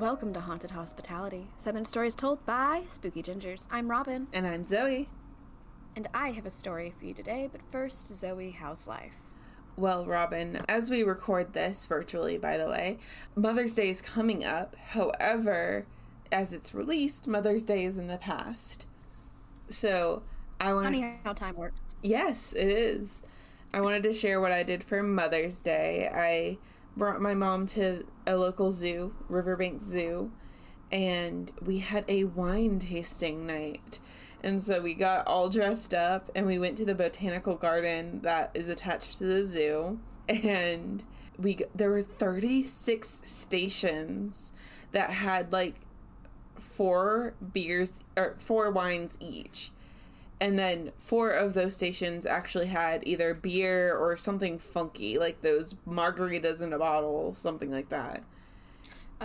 Welcome to Haunted Hospitality, Southern Stories told by Spooky Gingers. I'm Robin, And I'm Zoe. and I have a story for you today, but first, Zoe, how's life? Well, Robin, as we record this virtually, by the way, Mother's Day is coming up. However, as it's released, Mother's Day is in the past. So I want Funny how time works. Yes, it is. I wanted to share what I did for Mother's Day. I brought my mom to a local zoo, Riverbank Zoo, and we had a wine tasting night. And so we got all dressed up and we went to the botanical garden that is attached to the zoo. And we there were 36 stations that had like four beers or four wines each and then four of those stations actually had either beer or something funky like those margaritas in a bottle something like that Uh,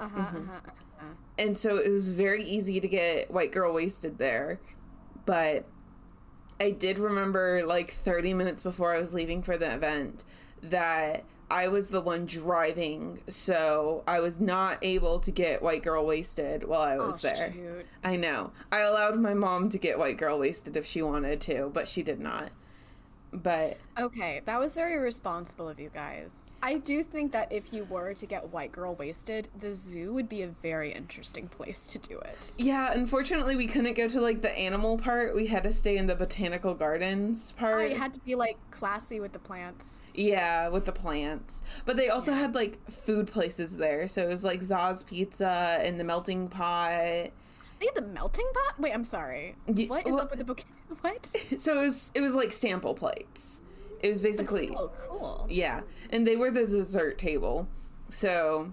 uh-huh, uh-huh, uh-huh. and so it was very easy to get white girl wasted there but i did remember like 30 minutes before i was leaving for the event that i was the one driving so i was not able to get white girl wasted while i was Oh, there shoot. I know. I allowed my mom to get white girl wasted if she wanted to, but she did not. But Okay, that was very responsible of you guys. I do think that if you were to get white girl wasted, the zoo would be a very interesting place to do it. yeah, unfortunately we couldn't go to like the animal part. We had to stay in the botanical gardens Oh, part. you had to be like classy with the plants. yeah, with the plants. But they also had like food places there. So it was like Zaz Pizza and the Melting Pot. They had the melting pot. Wait, I'm sorry. Ye- What is well- up with the bouquet? What? So it was it was like sample plates. It was basically Oh, cool. Yeah, and they were the dessert table. So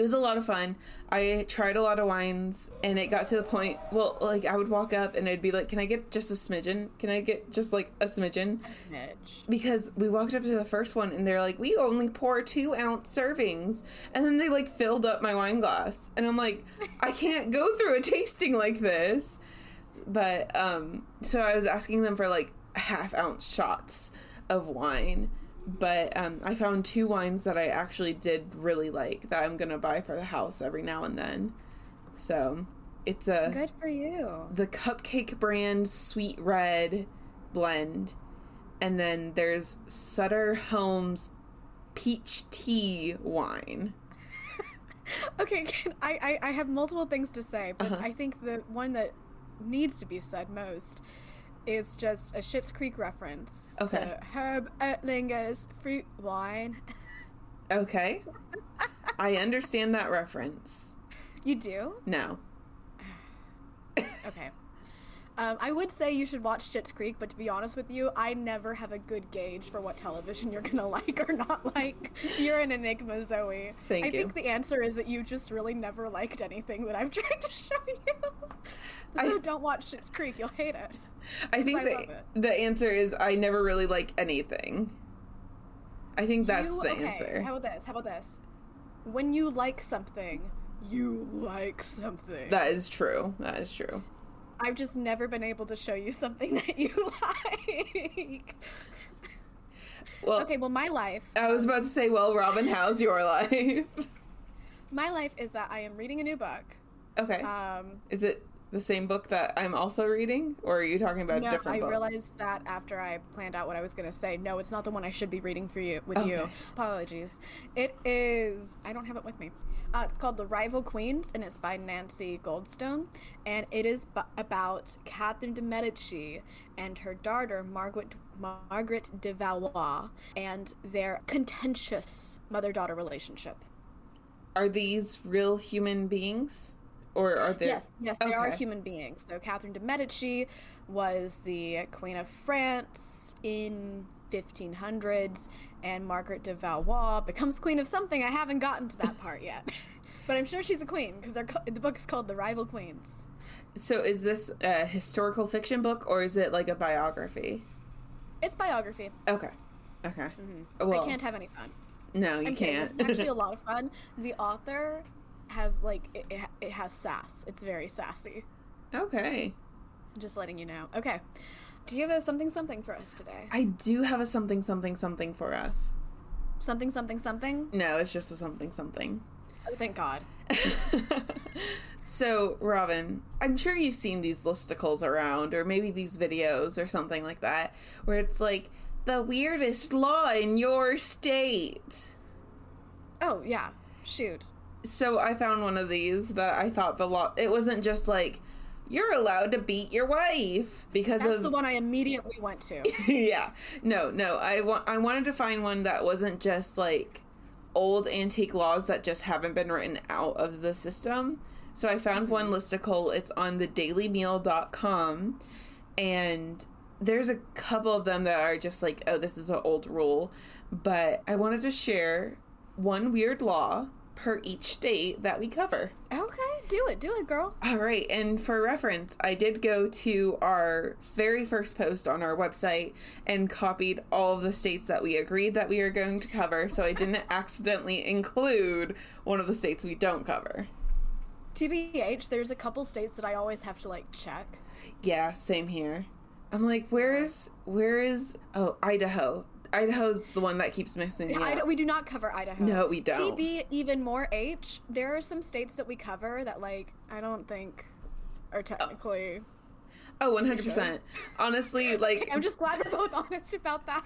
it was a lot of fun. I tried a lot of wines and it got to the point, well, like I would walk up and I'd be like, "Can I get just a smidgen? Can I get just like a smidgen?" Snitch. Because we walked up to the first one and they're like, "We only pour 2 ounce servings." And then they like filled up my wine glass. And I'm like, "I can't go through a tasting like this." But um so I was asking them for like half ounce shots of wine. But um, I found two wines that I actually did really like that I'm gonna buy for the house every now and then. So it's a Good for you. the Cupcake brand Sweet Red blend, and then there's Sutter Homes Peach Tea wine. Okay, I, I I have multiple things to say, but Uh-huh. I think the one that needs to be said most is just a Schitt's Creek reference Okay. to Herb Ertlinger's fruit wine. Okay, I understand that reference. You do? No, Okay. Um, I would say you should watch Schitt's Creek, but to be honest with you, I never have a good gauge for what television you're gonna like or not like. You're an enigma, Zoe. Thank I you. think the answer is that you just really never liked anything that I've tried to show you. I- So don't watch Schitt's Creek, you'll hate it. I think I the the answer is I never really like anything. I think that's You- the okay, answer. How about this? How about this? When you like something, you like something. That is true. That is true. I've just never been able to show you something that you like. Well, Okay, well, my life. I was about to say, well, Robin, how's your life? My life is that I am reading a new book. okay. Um, is it the same book that I'm also reading, or are you talking about a no, different I book? realized that after I planned out what I was going to say. No, it's not the one I should be reading for you with you. Apologies. It is. I don't have it with me. Uh, it's called The Rival Queens, and it's by Nancy Goldstone, and it is bu- about Catherine de Medici and her daughter Margaret Margaret de Valois and their contentious mother-daughter relationship. Are these real human beings, or are they? Yes, yes, they are human beings. So Catherine de Medici was the Queen of France in 1500s, and Margaret de Valois becomes Queen of something. I haven't gotten to that part yet, but I'm sure she's a queen because the book is called The Rival Queens. So, is this a historical fiction book, or is it like a biography? It's biography. Okay. Okay. Mm-hmm. Well, I can't have any fun. No, you I'm can't. It's actually a lot of fun. The author has like it, it, it has sass. It's very sassy. okay. Just letting you know. Okay. Do you have a something something for us today? I do have a something, something, something for us. Something something something. No, it's just a something, something. Oh, thank God. so, Robin, I'm sure you've seen these listicles around, or maybe these videos or something like that, where it's like the weirdest law in your state. Oh yeah, shoot. So I found one of these that I thought the law. It wasn't just like you're allowed to beat your wife because of. That's of the one I immediately went to. yeah. No, no. I want. I wanted to find one that wasn't just like old antique laws that just haven't been written out of the system. So I found one mm-hmm. listicle. It's on the dailymeal.com and there's a couple of them that are just like, oh, this is an old rule. But I wanted to share one weird law per each state that we cover. Okay, do it, do it, girl. All right, and for reference, I did go to our very first post on our website and copied all of the states that we agreed that we are going to cover, so I didn't accidentally include one of the states we don't cover. TBH, there's a couple states that I always have to like check. Yeah, same here. I'm like, where is where is oh Idaho? Idaho's the one that keeps missing. I we do not cover Idaho. No, we don't. TB, even more H. There are some states that we cover that, like, I don't think are technically. Oh, 100 percent. Honestly, like I'm just glad we're both honest about that.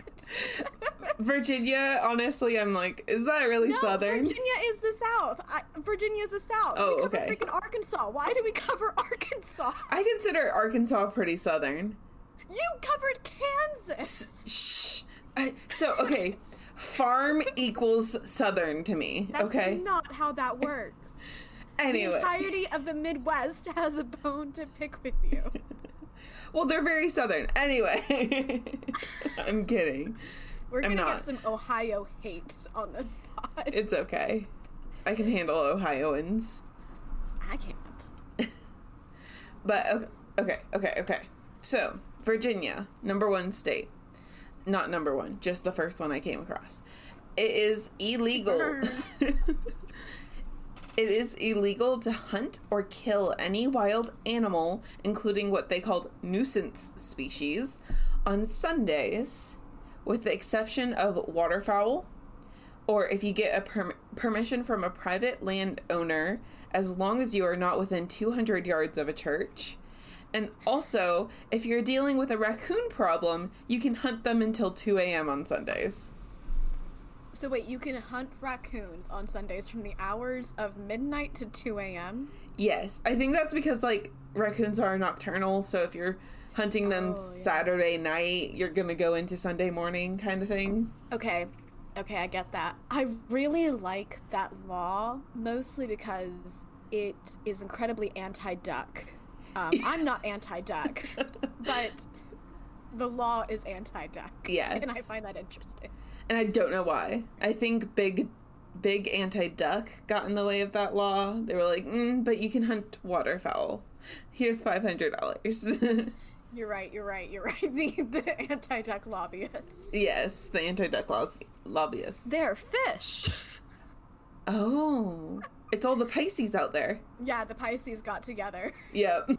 Virginia. Honestly, I'm like, is that really no, southern? Virginia is the South. I, Virginia is the South. Oh, we cover okay. freaking Arkansas. Why do we cover Arkansas? I consider Arkansas pretty southern. You covered Kansas. Shh. I, so okay, farm equals southern to me. That's okay. not how that works. Anyway, The entirety of the Midwest has a bone to pick with you. well, they're very southern. Anyway, I'm kidding. We're I'm gonna not. get some Ohio hate on this pod. It's okay. I can handle Ohioans. I can't. But okay, okay, okay, okay. So Virginia, number one state. Not number one, just the first one I came across. It is illegal. it is illegal to hunt or kill any wild animal, including what they called nuisance species, on Sundays, with the exception of waterfowl, or if you get a perm- permission from a private landowner, as long as you are not within 200 yards of a church. And also, if you're dealing with a raccoon problem, you can hunt them until 2 a.m. on Sundays. So wait, you can hunt raccoons on Sundays from the hours of midnight to 2 a.m. Yes, I think that's because, like, raccoons are nocturnal, so if you're hunting them Oh, yeah. Saturday night, you're gonna go into Sunday morning kind of thing. Okay, okay, I get that. I really like that law mostly because it is incredibly anti-duck. Um, I'm not anti-duck, but the law is anti-duck. Yes. and I find that interesting. And I don't know why. I think big, big anti-duck got in the way of that law. They were like, mm, but you can hunt waterfowl. Here's five hundred dollars. You're right. You're right. You're right. The the anti-duck lobbyists. yes, the anti-duck laws lobbyists. They're fish. Oh, it's all the Pisces out there. Yeah, the Pisces got together. Yep.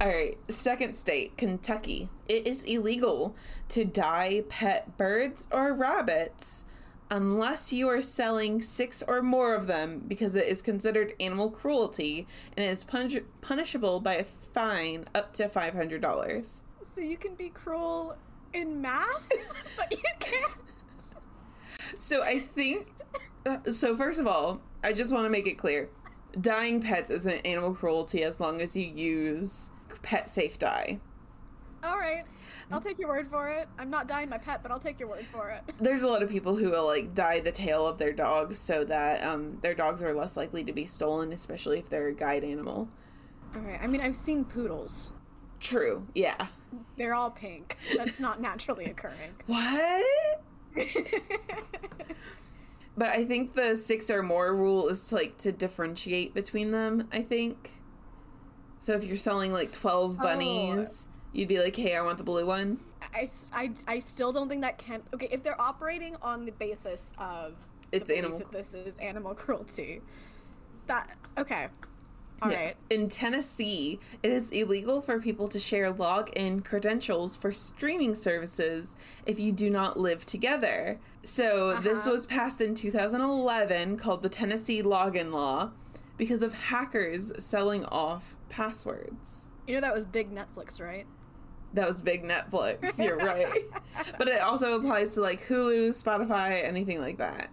All right. Second state, Kentucky. It is illegal to dye pet birds or rabbits unless you are selling six or more of them because it is considered animal cruelty and it is punish- punishable by a fine up to $500. So you can be cruel in mass, but you can't. So I think. Uh, So, first of all, I just want to make it clear dying pets isn't animal cruelty as long as you use pet safe dye. All right, I'll take your word for it. I'm not dying my pet, but I'll take your word for it. there's a lot of people who will like dye the tail of their dogs so that um, their dogs are less likely to be stolen, especially if they're a guide animal. All right. I mean, I've seen poodles. True. Yeah. They're all pink. That's not naturally occurring. What? But I think the six or more rule is like to differentiate between them. I think. So if you're selling like twelve oh. bunnies, you'd be like, "Hey, I want the blue one." I, I, I still don't think that can. Okay, if they're operating on the basis of It's animal that this is animal cruelty, that okay. All Yeah. right. In Tennessee, it is illegal for people to share login credentials for streaming services if you do not live together. So, this Uh-huh. was passed in 2011 called the Tennessee Login Law because of hackers selling off passwords. You know that was big Netflix, right? That was big Netflix. You're right. But it also applies to like Hulu, Spotify, anything like that.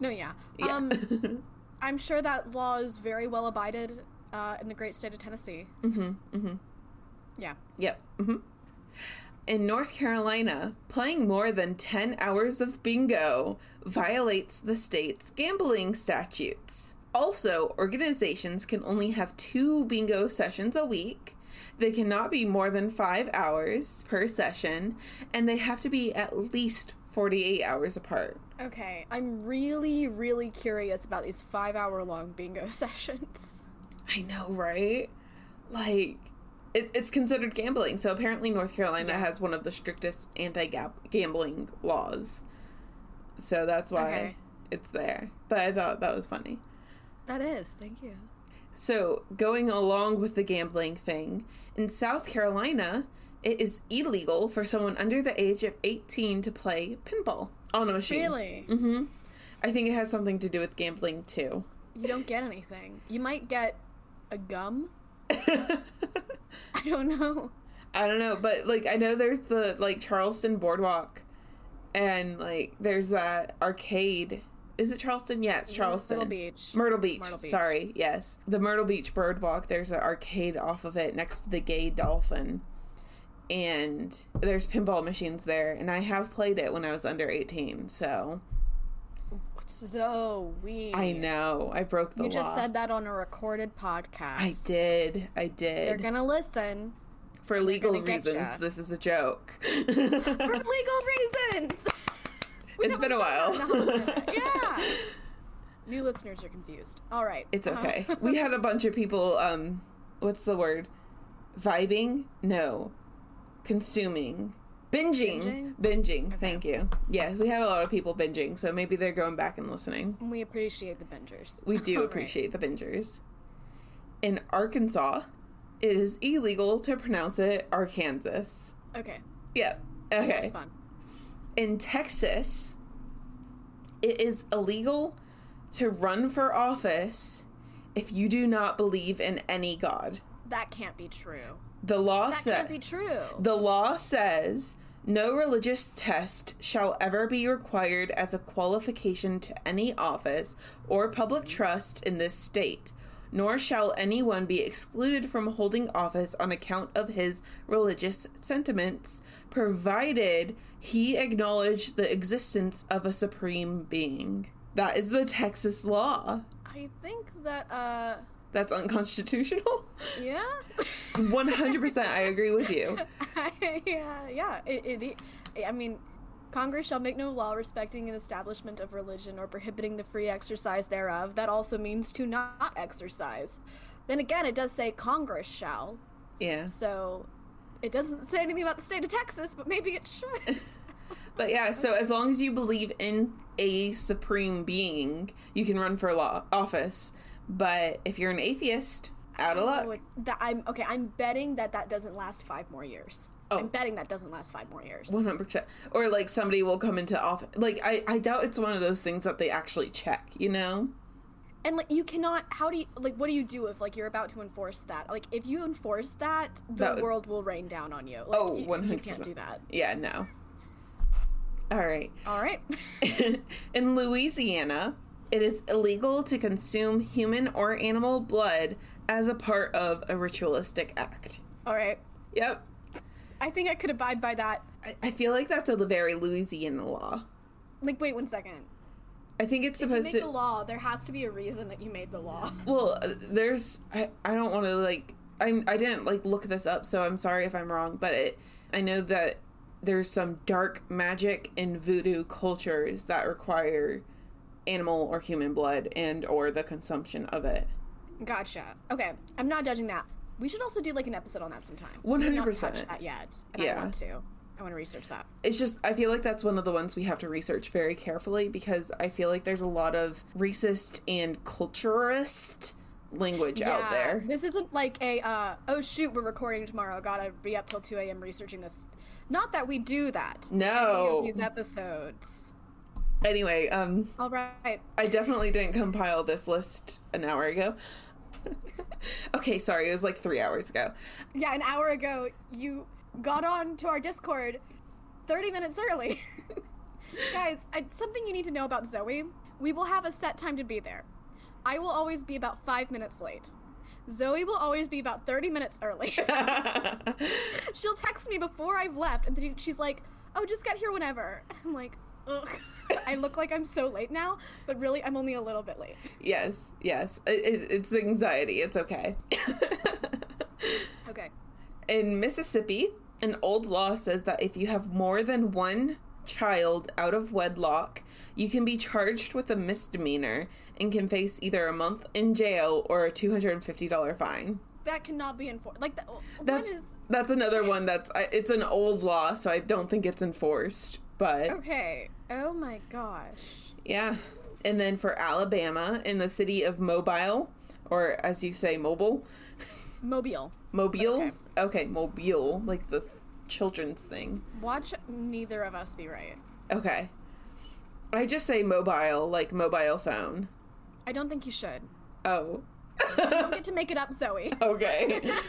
No, yeah. Yeah. Um, I'm sure that law is very well abided uh, in the great state of Tennessee. mm-hmm. Mm-hmm. Yeah. Yep. hmm In North Carolina, playing more than 10 hours of bingo violates the state's gambling statutes. Also, organizations can only have two bingo sessions a week. They cannot be more than five hours per session, and they have to be at least 48 hours apart. Okay. I'm really, really curious about these five hour long bingo sessions. I know, right? Like, it, it's considered gambling. So apparently, North Carolina Yeah. has one of the strictest anti gambling laws. So that's why Okay. it's there. But I thought that was funny. That is. Thank you. So, going along with the gambling thing, in South Carolina, it is illegal for someone under the age of 18 to play pinball on a machine. Really? Mm-hmm. I think it has something to do with gambling too. You don't get anything. You might get a gum. I don't know. I don't know, but like I know there's the like Charleston Boardwalk, and like there's that arcade. Is it Charleston? Yeah, it's Charleston. Myrtle Beach. Myrtle Beach. Myrtle Beach. Sorry, yes, the Myrtle Beach Boardwalk. There's an arcade off of it next to the Gay Dolphin, and there's pinball machines there. And I have played it when I was under 18, so So we. I know I broke the law. You law. just said that on a recorded podcast. I did. I did. They're gonna listen For legal reasons, this is a joke. for legal reasons. We It's been a while. yeah. New listeners are confused. All right. It's Uh-huh. okay. we had a bunch of people um what's the word? Vibing? No. Consuming. Binging. Binging. Thank you. yes we have a lot of people binging, so maybe they're going back and listening. we appreciate the bingers. We do All right. appreciate the bingers. In Arkansas, it is illegal to pronounce it Arkansas. Okay. Yeah. Okay. That's fun. in Texas, it is illegal to run for office if you do not believe in any god. That can't be true. The law That says can't be true. the law says no religious test shall ever be required as a qualification to any office or public trust in this state, nor shall anyone be excluded from holding office on account of his religious sentiments, provided he acknowledge the existence of a supreme being. That is the Texas law. I think that, uh, That's unconstitutional. yeah. 100% I agree with you. yeah, yeah. It, it, I mean, Congress shall make no law respecting an establishment of religion or prohibiting the free exercise thereof. That also means to not exercise. Then again, it does say Congress shall. Yeah. So it doesn't say anything about the state of Texas, but maybe it should. But yeah, so as long as you believe in a supreme being, you can run for law office. But if you're an atheist, out of Oh, luck. that I'm okay. I'm betting that that doesn't last five more years. Oh. I'm betting that doesn't last five more years. One hundred percent. Or like somebody will come into office. Like I, I doubt it's one of those things that they actually check. You know? And like you cannot. How do you like? What do you do if like you're about to enforce that? Like if you enforce that, the That would- world will rain down on you. Like, Oh, you- You can't do that. Yeah. No. All right. All right. in Louisiana, it is illegal to consume human or animal blood as a part of a ritualistic act. All right. Yep. I think I could abide by that. I, I feel like that's a very Louisiana law. Like, wait one second. I think it's If you supposed make to. a law, there has to be a reason that you made the law. Well, uh, there's I, I don't want to like I I didn't like look this up, so I'm sorry if I'm wrong, but it I know that there's some dark magic in voodoo cultures that require animal or human blood and or the consumption of it. Gotcha. Okay, I'm not judging that. We should also do like an episode on that sometime. 100%. Not touched that yet, and Yeah. I want to. I want to research that. It's just I feel like that's one of the ones we have to research very carefully because I feel like there's a lot of racist and culturist language out there. This isn't like a uh, oh shoot, we're recording tomorrow. Gotta be up till two a.m. researching this. Not that we do that. No. these episodes. Anyway, um, All right. I definitely didn't compile this list an hour ago. okay, sorry, it was like three hours ago. Yeah, an hour ago you got on to our Discord thirty minutes early. Guys, I, something you need to know about Zoe. We will have a set time to be there. I will always be about five minutes late. Zoe will always be about 30 minutes early. She'll text me before I've left, and then she's like, "Oh, just get here whenever." I'm like, "Ugh." I look like I'm so late now, but really, I'm only a little bit late. yes, yes, it, it, it's anxiety. It's okay. Okay. In Mississippi, an old law says that if you have more than one child out of wedlock, you can be charged with a misdemeanor and can face either a month in jail or a $250 fine. That cannot be enforced. Like, that, That's is. that's another one that's I- it's an old law, so I don't think it's enforced. But Okay. Oh my gosh. yeah, and then for Alabama, in the city of Mobile, or as you say, Mobile, Mobile. Mobile. Okay. Okay, Mobile, like the children's thing. Watch neither of us be right. Okay. I just say mobile, like mobile phone. I don't think you should. Oh. Don't get to make it up, Zoe. okay.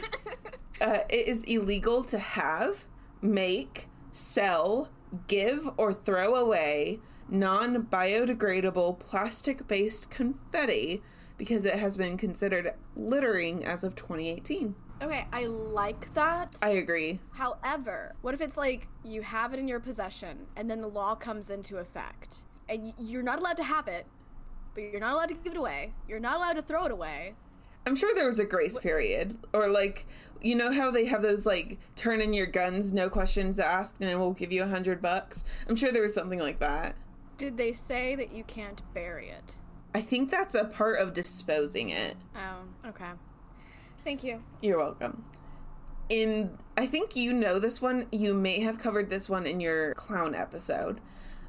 Uh, it is illegal to have, make, sell, give, or throw away non biodegradable plastic based confetti because it has been considered littering as of 2018. Okay, I like that. I agree. However, what if it's like you have it in your possession and then the law comes into effect and you're not allowed to have it, but you're not allowed to give it away. You're not allowed to throw it away. I'm sure there was a grace period. Or, like, you know how they have those, like, turn in your guns, no questions asked, and we'll give you a hundred bucks? I'm sure there was something like that. Did they say that you can't bury it? I think that's a part of disposing it. Oh, okay. Thank you. You're welcome. In I think you know this one. You may have covered this one in your clown episode.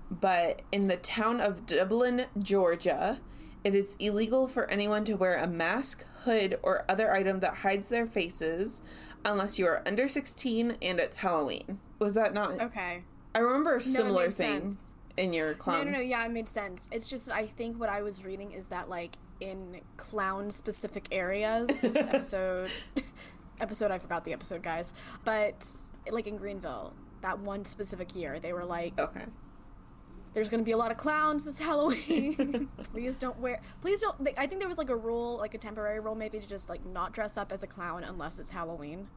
But in the town of Dublin, Georgia, it is illegal for anyone to wear a mask, hood, or other item that hides their faces unless you are under 16 and it's Halloween. Was that not Okay. I remember a similar made thing sense. in your clown. No, no, no. Yeah, it made sense. It's just I think what I was reading is that like in clown specific areas, episode episode I forgot the episode, guys, but like in Greenville, that one specific year, they were like, Okay. "There's going to be a lot of clowns this Halloween. please don't wear. Please don't." They, I think there was like a rule, like a temporary rule, maybe to just like not dress up as a clown unless it's Halloween,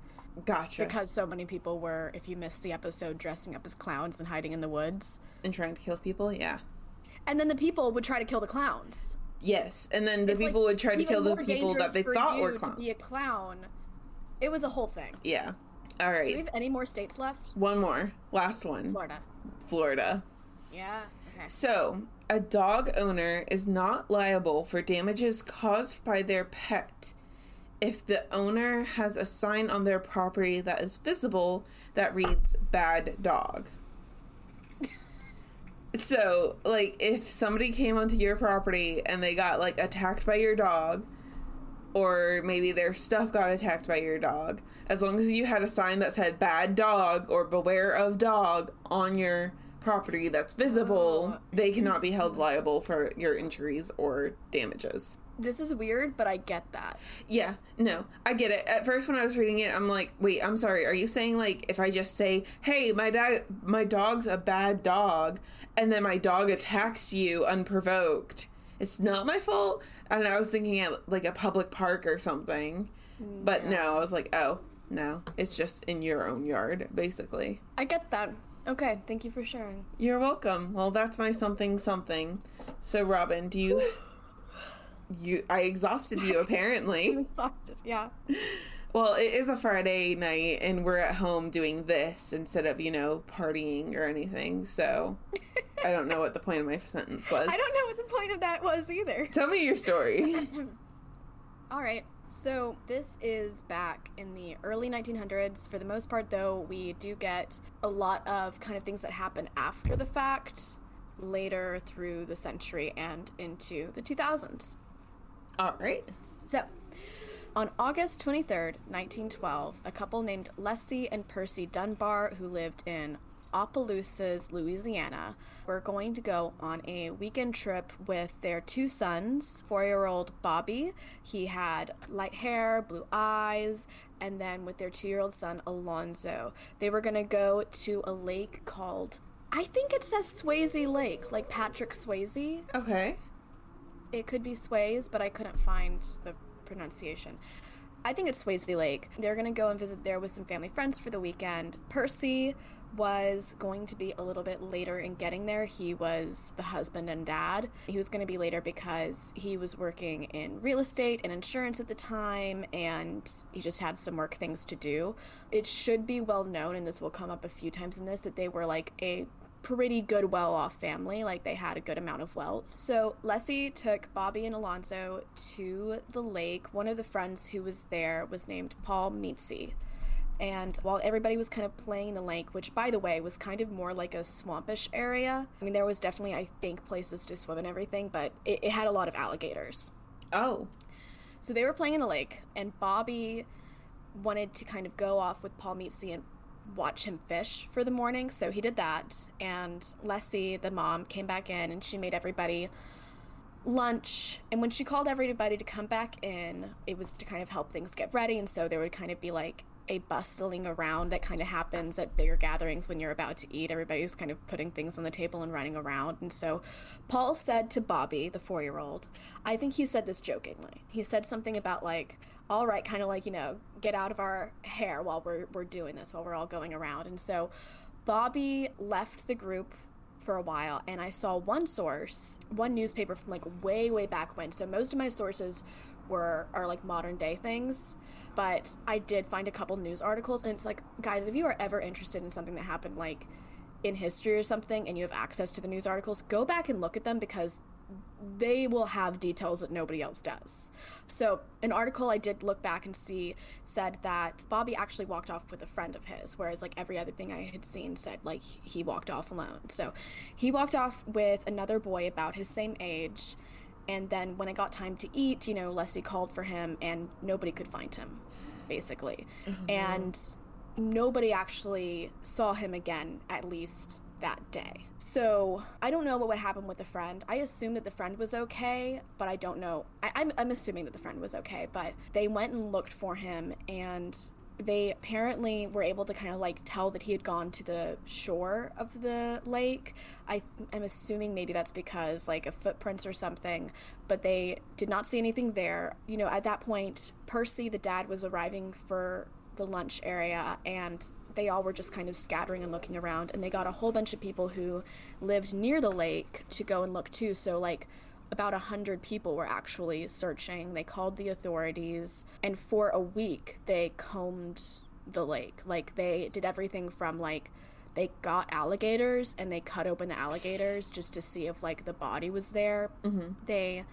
Gotcha. because so many people were, if you missed the episode, dressing up as clowns and hiding in the woods, and trying to kill people, yeah. and then the people would try to kill the clowns. Yes, and then the It's, people like, would try to kill the people that they thought you were To clowns. be a clown, it was a whole thing. Yeah. All right. Do we have any more states left? One more. Last one. Florida. Florida. Yeah. Okay. So, a dog owner is not liable for damages caused by their pet if the owner has a sign on their property that is visible that reads bad dog. So, like, if somebody came onto your property and they got, like, attacked by your dog, or maybe their stuff got attacked by your dog, as long as you had a sign that said bad dog or beware of dog on your property that's visible, Oh. they cannot be held liable for your injuries or damages. This is weird, but I get that. Yeah, no, I get it. At first, when I was reading it, I'm like, wait, I'm sorry. Are you saying like if I just say, "Hey, my dog, my dog's a bad dog," and then my dog attacks you unprovoked, it's not my fault? And I was thinking at like a public park or something, but no, I was like, oh no, it's just in your own yard, basically. I get that. Okay, thank you for sharing. You're welcome. Well, that's my something something. So, Robin, do you? You, I exhausted you apparently. I'm exhausted. Yeah. Well, it is a Friday night and we're at home doing this instead of, you know, partying or anything. So I don't know what the point of my sentence was. I don't know what the point of that was either. Tell me your story. All right. So this is back in the early 1900s. For the most part, though, we do get a lot of kind of things that happen after the fact, later through the century and into the 2000s. All right. So, On August 23rd, 1912, a couple named Leslie and Percy Dunbar, who lived in Opelousas, Louisiana, were going to go on a weekend trip with their two sons, four year old Bobby. He had light hair, blue eyes, and then with their two year old son, Alonzo. They were going to go to a lake called, I think it says Swayze Lake, like Patrick Swayze. Okay. It could be Sways, but I couldn't find the pronunciation. I think it's Swayze Lake. They're going to go and visit there with some family friends for the weekend. Percy was going to be a little bit later in getting there. He was the husband and dad. He was going to be later because he was working in real estate and insurance at the time, and he just had some work things to do. It should be well known, and this will come up a few times in this, that they were like a pretty good, well off family. Like they had a good amount of wealth. So Leslie took Bobby and Alonzo to the lake. One of the friends who was there was named Paul Meetsy. And while everybody was kind of playing the lake, which by the way was kind of more like a swampish area, I mean, there was definitely, I think, places to swim and everything, but it, it had a lot of alligators. Oh. So they were playing in the lake, and Bobby wanted to kind of go off with Paul Meetsy and watch him fish for the morning. So he did that. And Leslie, the mom, came back in and she made everybody lunch. And when she called everybody to come back in, it was to kind of help things get ready. And so there would kind of be like a bustling around that kind of happens at bigger gatherings when you're about to eat. Everybody's kind of putting things on the table and running around. And so Paul said to Bobby, the four year old, I think he said this jokingly. He said something about like, all right, kind of like, you know, get out of our hair while we're, we're doing this, while we're all going around. And so Bobby left the group for a while and I saw one source, one newspaper from like way, way back when. So most of my sources were are like modern day things but I did find a couple news articles, and it's like, guys, if you are ever interested in something that happened like in history or something, and you have access to the news articles, go back and look at them because they will have details that nobody else does. So, an article I did look back and see said that Bobby actually walked off with a friend of his, whereas like every other thing I had seen said like he walked off alone. So, he walked off with another boy about his same age and then when it got time to eat, you know, Leslie called for him and nobody could find him, basically. Mm-hmm. And nobody actually saw him again, at least that day. So I don't know what would happen with the friend. I assume that the friend was okay, but I don't know. I, am I'm, I'm assuming that the friend was okay, but they went and looked for him and they apparently were able to kind of like tell that he had gone to the shore of the lake. I am assuming maybe that's because like a footprints or something, but they did not see anything there. You know, at that point, Percy, the dad, was arriving for the lunch area and they all were just kind of scattering and looking around and they got a whole bunch of people who lived near the lake to go and look too. So like about a hundred people were actually searching. They called the authorities, and for a week they combed the lake. Like they did everything from like they got alligators and they cut open the alligators just to see if like the body was there. Mm-hmm. They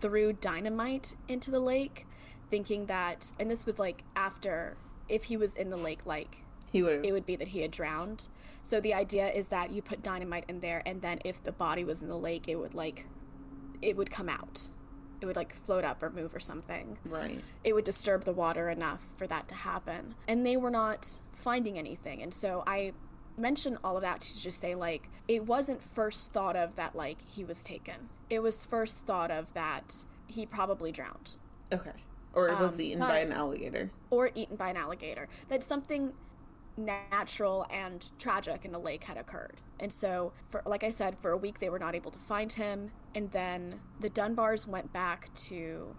threw dynamite into the lake, thinking that, and this was like after if he was in the lake, like he would it would be that he had drowned. So the idea is that you put dynamite in there, and then if the body was in the lake, it would like it would come out. It would like float up or move or something. Right. It would disturb the water enough for that to happen. And they were not finding anything. And so I mention all of that to just say like it wasn't first thought of that like he was taken. It was first thought of that he probably drowned. Okay. Or was um, eaten by an alligator. Or eaten by an alligator. That something natural and tragic in the lake had occurred. And so, for like I said, for a week they were not able to find him. And then the Dunbars went back to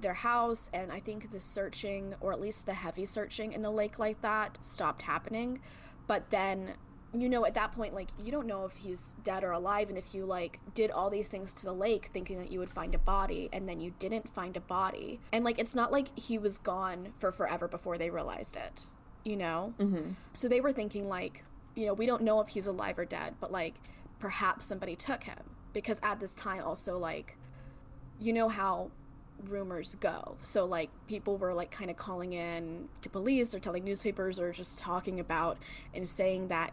their house, and I think the searching, or at least the heavy searching in the lake like that, stopped happening. But then, you know, at that point, like, you don't know if he's dead or alive. And if you, like, did all these things to the lake thinking that you would find a body, and then you didn't find a body. And, like, it's not like he was gone for forever before they realized it you know? Mm-hmm. So they were thinking, like, you know, we don't know if he's alive or dead, but like perhaps somebody took him. Because at this time, also, like, you know how rumors go. So, like, people were like kind of calling in to police or telling newspapers or just talking about and saying that,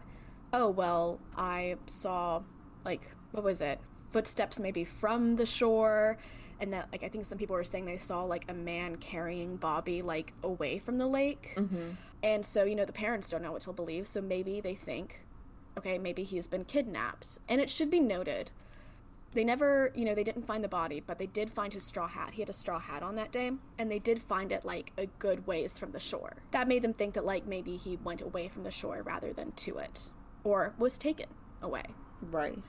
oh, well, I saw, like, what was it? Footsteps maybe from the shore and that like I think some people were saying they saw like a man carrying Bobby like away from the lake. Mm-hmm. And so, you know, the parents don't know what to believe, so maybe they think, okay, maybe he's been kidnapped. And it should be noted they never, you know, they didn't find the body, but they did find his straw hat. He had a straw hat on that day, and they did find it like a good ways from the shore. That made them think that like maybe he went away from the shore rather than to it, or was taken away. Right.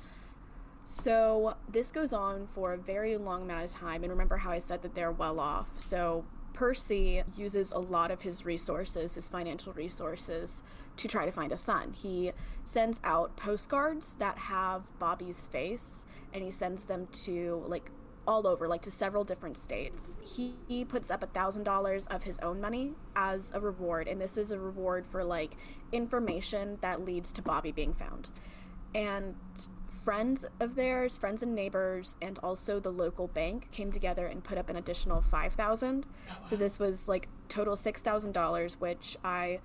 So this goes on for a very long amount of time, and remember how I said that they're well off. So Percy uses a lot of his resources, his financial resources, to try to find a son. He sends out postcards that have Bobby's face and he sends them to like all over, like to several different states. He, he puts up a thousand dollars of his own money as a reward, and this is a reward for like information that leads to Bobby being found. And friends of theirs, friends and neighbors, and also the local bank came together and put up an additional five thousand. Oh, wow. So this was like total six thousand dollars, which I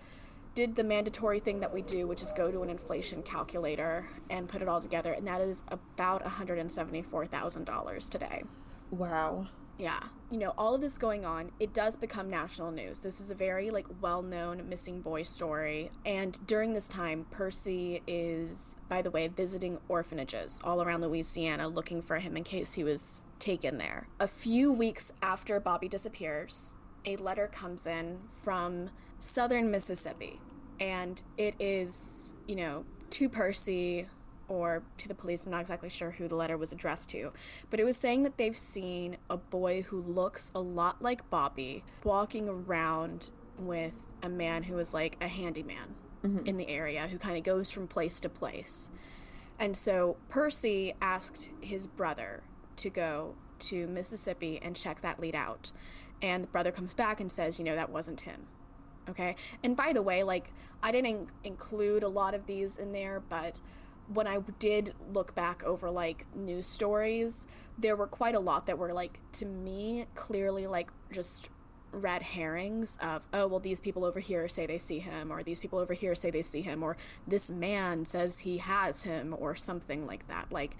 did the mandatory thing that we do, which is go to an inflation calculator and put it all together, and that is about $174,000 today. Wow. Yeah. You know, all of this going on, it does become national news. This is a very like well-known missing boy story, and during this time, Percy is by the way visiting orphanages all around Louisiana looking for him in case he was taken there. A few weeks after Bobby disappears, a letter comes in from southern Mississippi. And it is, you know, to Percy or to the police. I'm not exactly sure who the letter was addressed to, but it was saying that they've seen a boy who looks a lot like Bobby walking around with a man who is like a handyman mm-hmm. in the area who kind of goes from place to place. And so Percy asked his brother to go to Mississippi and check that lead out. And the brother comes back and says, you know, that wasn't him. Okay. And by the way, like, I didn't include a lot of these in there, but when I did look back over like news stories, there were quite a lot that were like, to me, clearly like just red herrings of, oh, well, these people over here say they see him, or these people over here say they see him, or this man says he has him, or something like that. Like,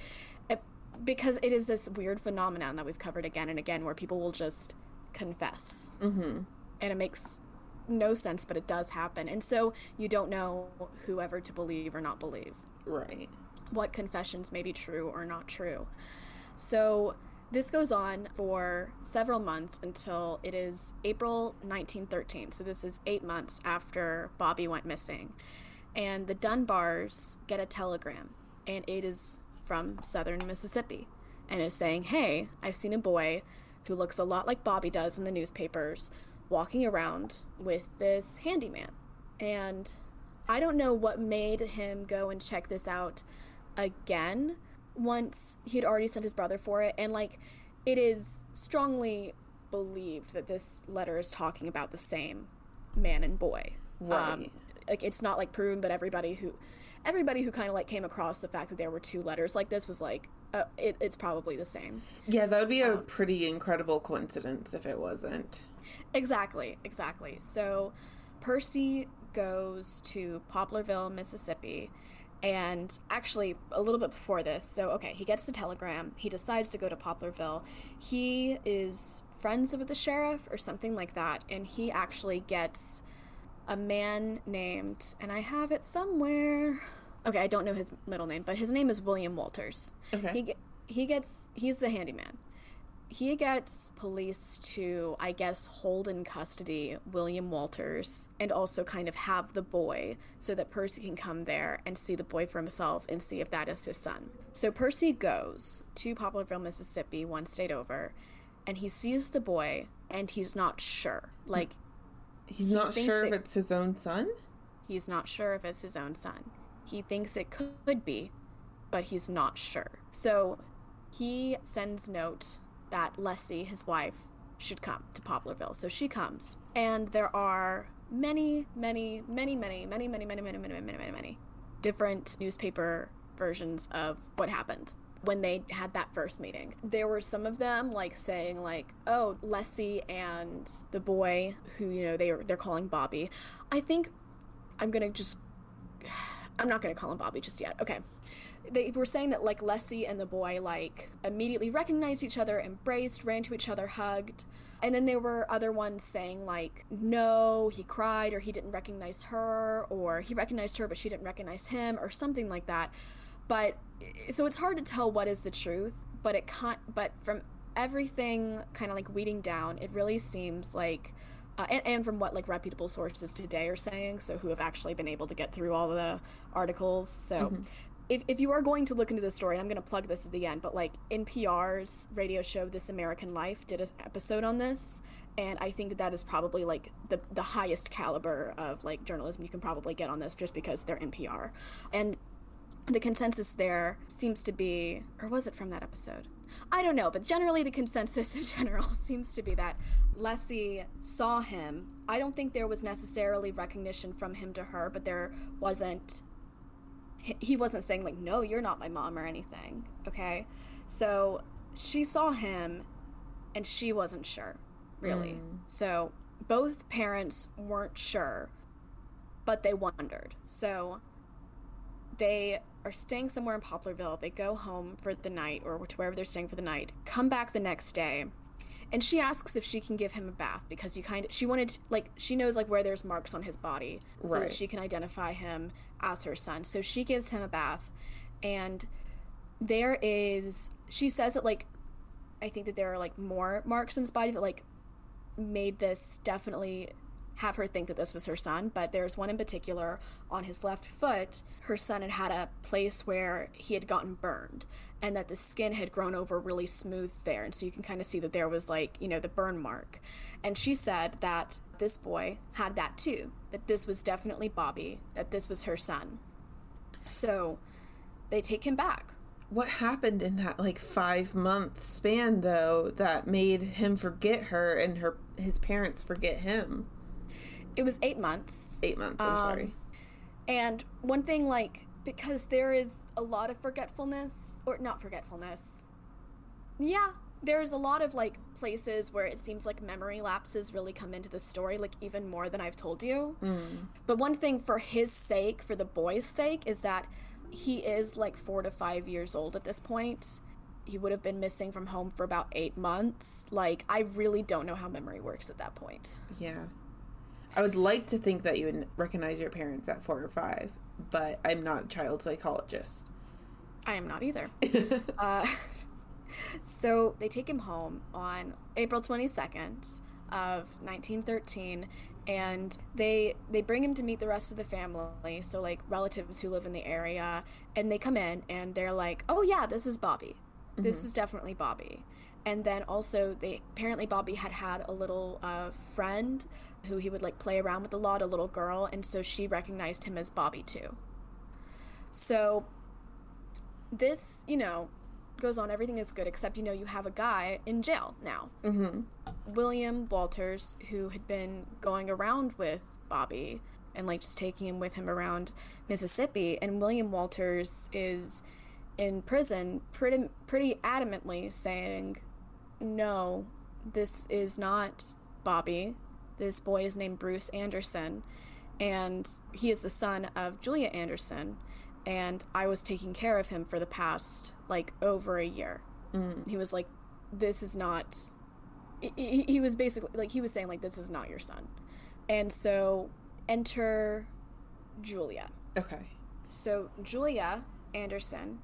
it, because it is this weird phenomenon that we've covered again and again where people will just confess. Mm-hmm. And it makes no sense, but it does happen. And so you don't know whoever to believe or not believe. Right. What confessions may be true or not true. So this goes on for several months until it is April 1913. So this is eight months after Bobby went missing. And the Dunbars get a telegram, and it is from southern Mississippi. And is saying, Hey, I've seen a boy who looks a lot like Bobby does in the newspapers walking around with this handyman. And I don't know what made him go and check this out again once he'd already sent his brother for it. And, like, it is strongly believed that this letter is talking about the same man and boy. Right. Um, like, it's not, like, proven, but everybody who. Everybody who kind of like came across the fact that there were two letters like this was like, uh, it, it's probably the same. Yeah, that would be a um, pretty incredible coincidence if it wasn't. Exactly, exactly. So Percy goes to Poplarville, Mississippi, and actually a little bit before this. So, okay, he gets the telegram. He decides to go to Poplarville. He is friends with the sheriff or something like that, and he actually gets a man named, and I have it somewhere. Okay, I don't know his middle name, but his name is William Walters. Okay. He he gets he's the handyman he gets police to, I guess, hold in custody William Walters and also kind of have the boy so that Percy can come there and see the boy for himself and see if that is his son. So Percy goes to Poplarville, Mississippi, one state over, and he sees the boy and he's not sure. Like, he's he not sure it, if it's his own son? He's not sure if it's his own son. He thinks it could be, but he's not sure. So he sends note that Leslie, his wife, should come to Poplarville. So she comes. And there are many, many, many, many, many, many, many, many, many, many, many, many different newspaper versions of what happened when they had that first meeting. There were some of them like saying like, "Oh, Leslie and the boy who, you know, they are they're calling Bobby." I think I'm to just I'm not to call him Bobby just yet. Okay. They were saying that like Leslie and the boy like immediately recognized each other, embraced, ran to each other, hugged. And then there were other ones saying like no, he cried or he didn't recognize her or he recognized her but she didn't recognize him or something like that. But so it's hard to tell what is the truth, but it can't but from everything kind of like weeding down, it really seems like uh, and, and, from what like reputable sources today are saying so who have actually been able to get through all the articles so mm-hmm. If, if you are going to look into the story i'm going to plug this at the end but like npr's radio show this american life did an episode on this and i think that, is probably like the, the highest caliber of like journalism you can probably get on this just because they're npr and the consensus there seems to be or was it from that episode I don't know, but generally the consensus in general seems to be that Leslie saw him. I don't think there was necessarily recognition from him to her, but there wasn't. He wasn't saying, like, no, you're not my mom or anything. Okay? So she saw him and she wasn't sure, really. Mm. So both parents weren't sure, but they wondered. So they are staying somewhere in Poplarville. They go home for the night or to wherever they're staying for the night, come back the next day. And she asks if she can give him a bath because you kind of she wanted to, like she knows like where there's marks on his body so right. that she can identify him as her son. So she gives him a bath and there is she says that like I think that there are like more marks on his body that like made this definitely have her think that this was her son, but there's one in particular on his left foot. Her son had had a place where he had gotten burned, and that the skin had grown over really smooth there. And so you can kind of see that there was like, you know, the burn mark. And she said that this boy had that too, that this was definitely Bobby, that this was her son. So they take him back. What happened in that like five month span though that made him forget her and her his parents forget him? It was eight months. Eight months. I'm um, sorry. And one thing, like, because there is a lot of forgetfulness, or not forgetfulness. Yeah, there's a lot of like places where it seems like memory lapses really come into the story, like even more than I've told you. Mm. But one thing for his sake, for the boy's sake, is that he is like four to five years old at this point. He would have been missing from home for about eight months. Like, I really don't know how memory works at that point. Yeah. I would like to think that you would recognize your parents at four or five, but I'm not a child psychologist. I am not either. uh, so they take him home on April 22nd of 1913 and they they bring him to meet the rest of the family so like relatives who live in the area and they come in and they're like oh yeah this is bobby this mm-hmm. is definitely bobby and then also they apparently bobby had had a little uh, friend who he would like play around with a lot, a little girl, and so she recognized him as Bobby too. So this, you know, goes on. Everything is good, except you know you have a guy in jail now, mm-hmm. William Walters, who had been going around with Bobby and like just taking him with him around Mississippi. And William Walters is in prison, pretty pretty adamantly saying, "No, this is not Bobby. This boy is named Bruce Anderson, and he is the son of Julia Anderson. And I was taking care of him for the past like over a year. Mm. He was like, "This is not." He, he was basically like he was saying like, "This is not your son," and so enter Julia. Okay. So Julia Anderson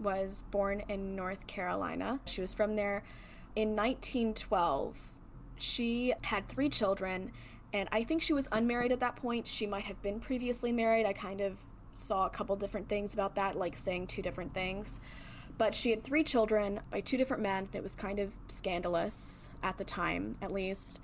was born in North Carolina. She was from there in 1912 she had three children, and I think she was unmarried at that point. She might have been previously married. I kind of saw a couple different things about that, like saying two different things. But she had three children by two different men. and It was kind of scandalous at the time, at least.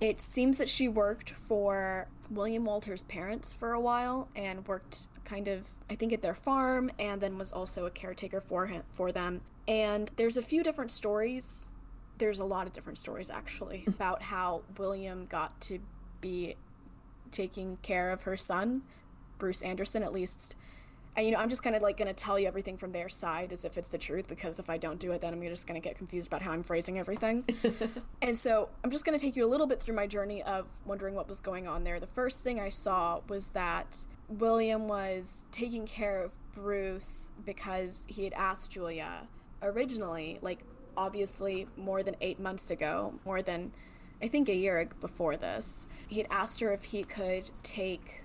It seems that she worked for William Walter's parents for a while and worked kind of, I think, at their farm, and then was also a caretaker for him for them. And there's a few different stories there's a lot of different stories actually hmm. about how William got to be taking care of her son, Bruce Anderson, at least. And, you know, I'm just kind of like going to tell you everything from their side as if it's the truth because if I don't do it, then I'm just going to get confused about how I'm phrasing everything. and so I'm just going to take you a little bit through my journey of wondering what was going on there. The first thing I saw was that William was taking care of Bruce because he had asked Julia originally, like obviously more than eight months ago, more than I think a year before this, he had asked her if he could take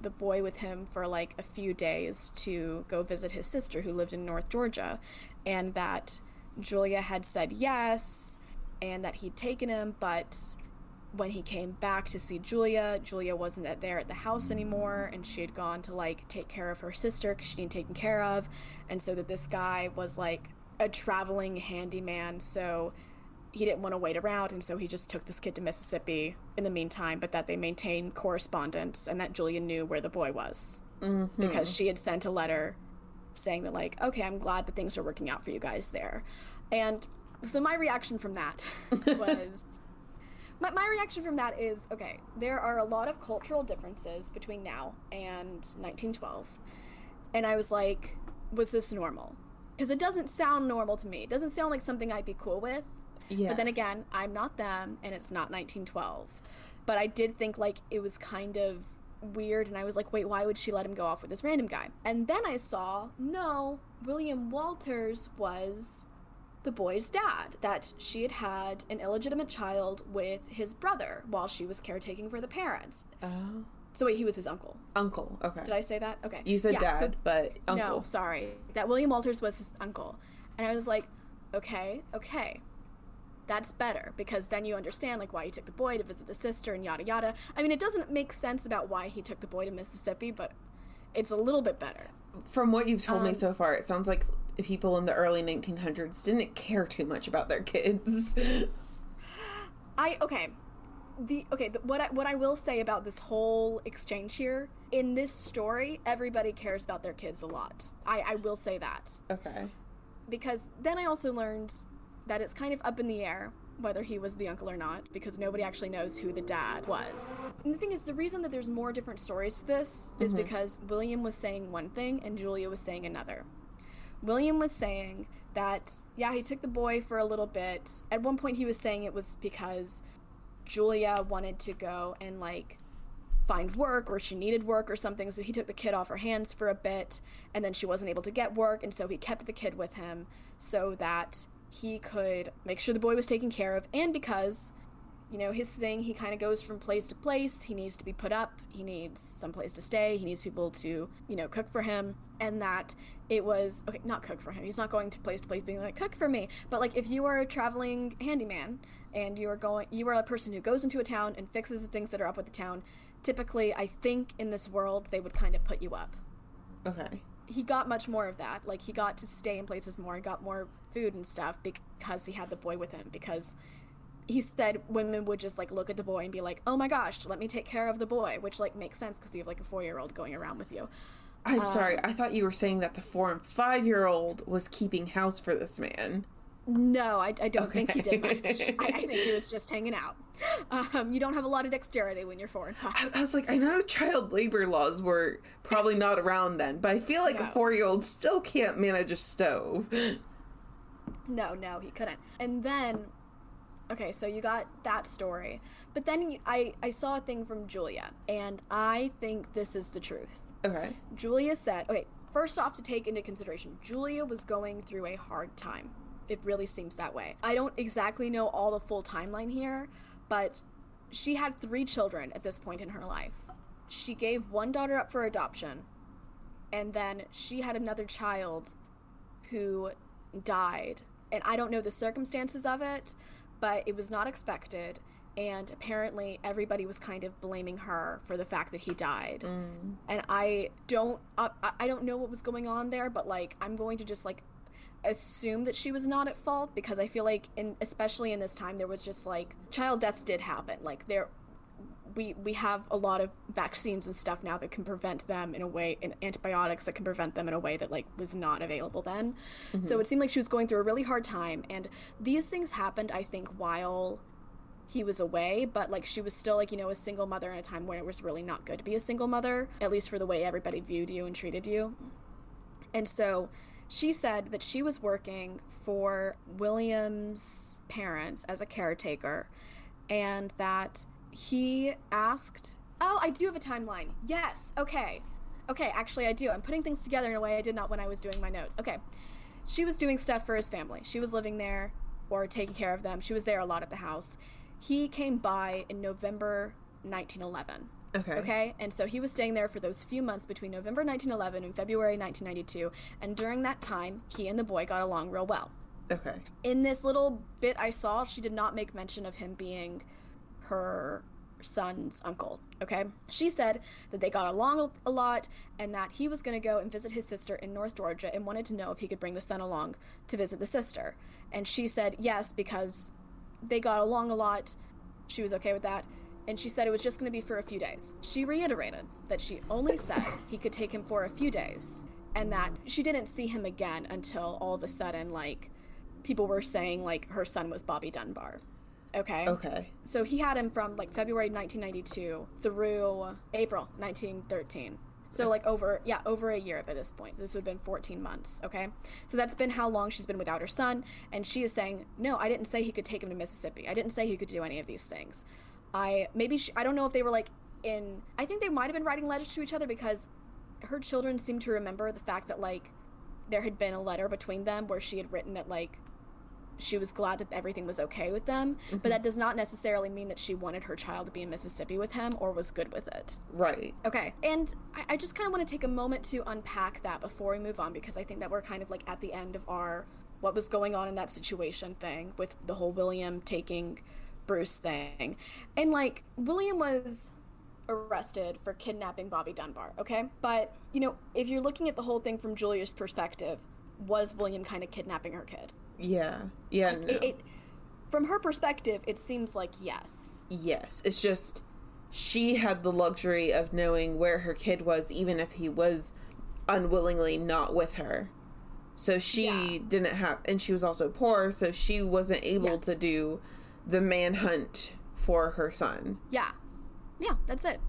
the boy with him for like a few days to go visit his sister who lived in North Georgia, and that Julia had said yes, and that he'd taken him, but when he came back to see Julia, Julia wasn't there at the house anymore, and she had gone to like take care of her sister because she needed taken care of, and so that this guy was like a traveling handyman, so he didn't want to wait around, and so he just took this kid to Mississippi in the meantime, but that they maintained correspondence and that Julia knew where the boy was. Mm-hmm. because she had sent a letter saying that like okay i'm glad that things are working out for you guys there. And so my reaction from that was my, my reaction from that is okay there are a lot of cultural differences between now and 1912 and i was like was this normal because it doesn't sound normal to me it doesn't sound like something i'd be cool with yeah. but then again, I'm not them and it's not 1912. But I did think like it was kind of weird and I was like, wait, why would she let him go off with this random guy? And then I saw, no, William Walters was the boy's dad, that she had had an illegitimate child with his brother while she was caretaking for the parents. oh, So wait, he was his uncle. uncle. Okay. Did I say that? Okay. you said Yeah, so- dad, but uncle. no, sorry. That William Walters was his uncle. And I was like, okay, okay. That's better because then you understand like why he took the boy to visit the sister and yada yada. I mean, it doesn't make sense about why he took the boy to Mississippi, but it's a little bit better. From what you've told me Um, so far, it sounds like people in the early 1900s didn't care too much about their kids. I okay. The okay, the, what I what I will say about this whole exchange here in this story, everybody cares about their kids a lot. I I will say that. okay. because then I also learned that it's kind of up in the air whether he was the uncle or not because nobody actually knows who the dad was. And the thing is, the reason that there's more different stories to this is mm-hmm. because William was saying one thing and Julia was saying another. William was saying that, yeah, he took the boy for a little bit. At one point, he was saying it was because Julia wanted to go and, like, find work or she needed work or something so he took the kid off her hands for a bit and then she wasn't able to get work and so he kept the kid with him so that he could make sure the boy was taken care of and because you know his thing he kind of goes from place to place he needs to be put up he needs some place to stay he needs people to you know cook for him and that it was okay not cook for him he's not going to place to place being like cook for me but like if you are a traveling handyman and you are going you are a person who goes into a town and fixes the things that are up with the town typically i think in this world they would kind of put you up Okay. he got much more of that. Like he got to stay in places more and got more food and stuff because he had the boy with him. Because he said women would just like look at the boy and be like, "Oh my gosh, let me take care of the boy," which like makes sense because you have like a four year old going around with you. I'm sorry. Um, I thought you were saying that the four and five year old was keeping house for this man. No, I, I don't think he did much. I, I think he was just hanging out. Um, you don't have a lot of dexterity when you're four and five. I, I was like, I know child labor laws were probably not around then, but I feel like a four year old still can't manage a stove. No, no, he couldn't. And then, okay, so you got that story, but then you, I I saw a thing from Julia, and I think this is the truth. Okay. Julia said, okay, first off, to take into consideration, Julia was going through a hard time. It really seems that way. I don't exactly know all the full timeline here, but she had three children at this point in her life. She gave one daughter up for adoption, and then she had another child who died. And I don't know the circumstances of it, but it was not expected. And apparently, everybody was kind of blaming her for the fact that he died mm. and I don't I I don't know what was going on there, but like I'm going to just like assume that she was not at fault because I feel like in especially in this time there was just like child deaths did happen. Like there we we have a lot of vaccines and stuff now that can prevent them in a way and antibiotics that can prevent them in a way that like was not available then. So mm-hmm. it seemed like she was going through a really hard time and these things happened I think while he was away, but like she was still like, you know, a single mother in a time when it was really not good to be a single mother, at least for the way everybody viewed you and treated you. And so she said that she was working for William's parents as a caretaker and that he asked, Oh, I do have a timeline. Yes, okay. Okay, actually, I do. I'm putting things together in a way I did not when I was doing my notes. Okay. She was doing stuff for his family. She was living there or taking care of them. She was there a lot at the house. He came by in November 1911. Okay. Okay, and so he was staying there for those few months between November 1911 and February 1992, and during that time, he and the boy got along real well. Okay. In this little bit I saw, she did not make mention of him being her son's uncle. Okay, she said that they got along a lot and that he was going to go and visit his sister in North Georgia and wanted to know if he could bring the son along to visit the sister. And she said yes because they got along a lot. She was okay with that and she said it was just going to be for a few days. She reiterated that she only said he could take him for a few days and that she didn't see him again until all of a sudden, like, people were saying, like, her son was Bobby Dunbar. Okay. Okay. So he had him from, like, February 1992 through April 1913. So, like, over, yeah, over a year by this point. This would have been 14 months, okay? So that's been how long she's been without her son. And she is saying, no, I didn't say he could take him to Mississippi. I didn't say he could do any of these things. I maybe she, I don't know if they were like in I think they might have been writing letters to each other because her children seem to remember the fact that like there had been a letter between them where she had written that like she was glad that everything was okay with them, Mm-hmm. but that does not necessarily mean that she wanted her child to be in Mississippi with him or was good with it. Right. Okay, and I, I just kind of want to take a moment to unpack that before we move on because I think that we're kind of like at the end of our what was going on in that situation thing with the whole William taking Bruce thing. And like, William was arrested for kidnapping Bobby Dunbar, okay? But, you know, if you're looking at the whole thing from Julia's perspective, was William kind of kidnapping her kid? Yeah. Yeah. No. It, it, from her perspective, it seems like yes. yes. It's just she had the luxury of knowing where her kid was, even if he was unwillingly not with her. So she Yeah. didn't have, and she was also poor, so she wasn't able Yes. to do the manhunt for her son. Yeah. Yeah, that's it.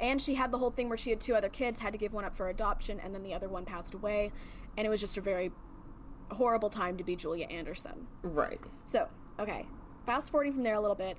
And she had the whole thing where she had two other kids, had to give one up for adoption, and then the other one passed away. And it was just a very horrible time to be Julia Anderson. Right. So, okay, fast forwarding from there a little bit.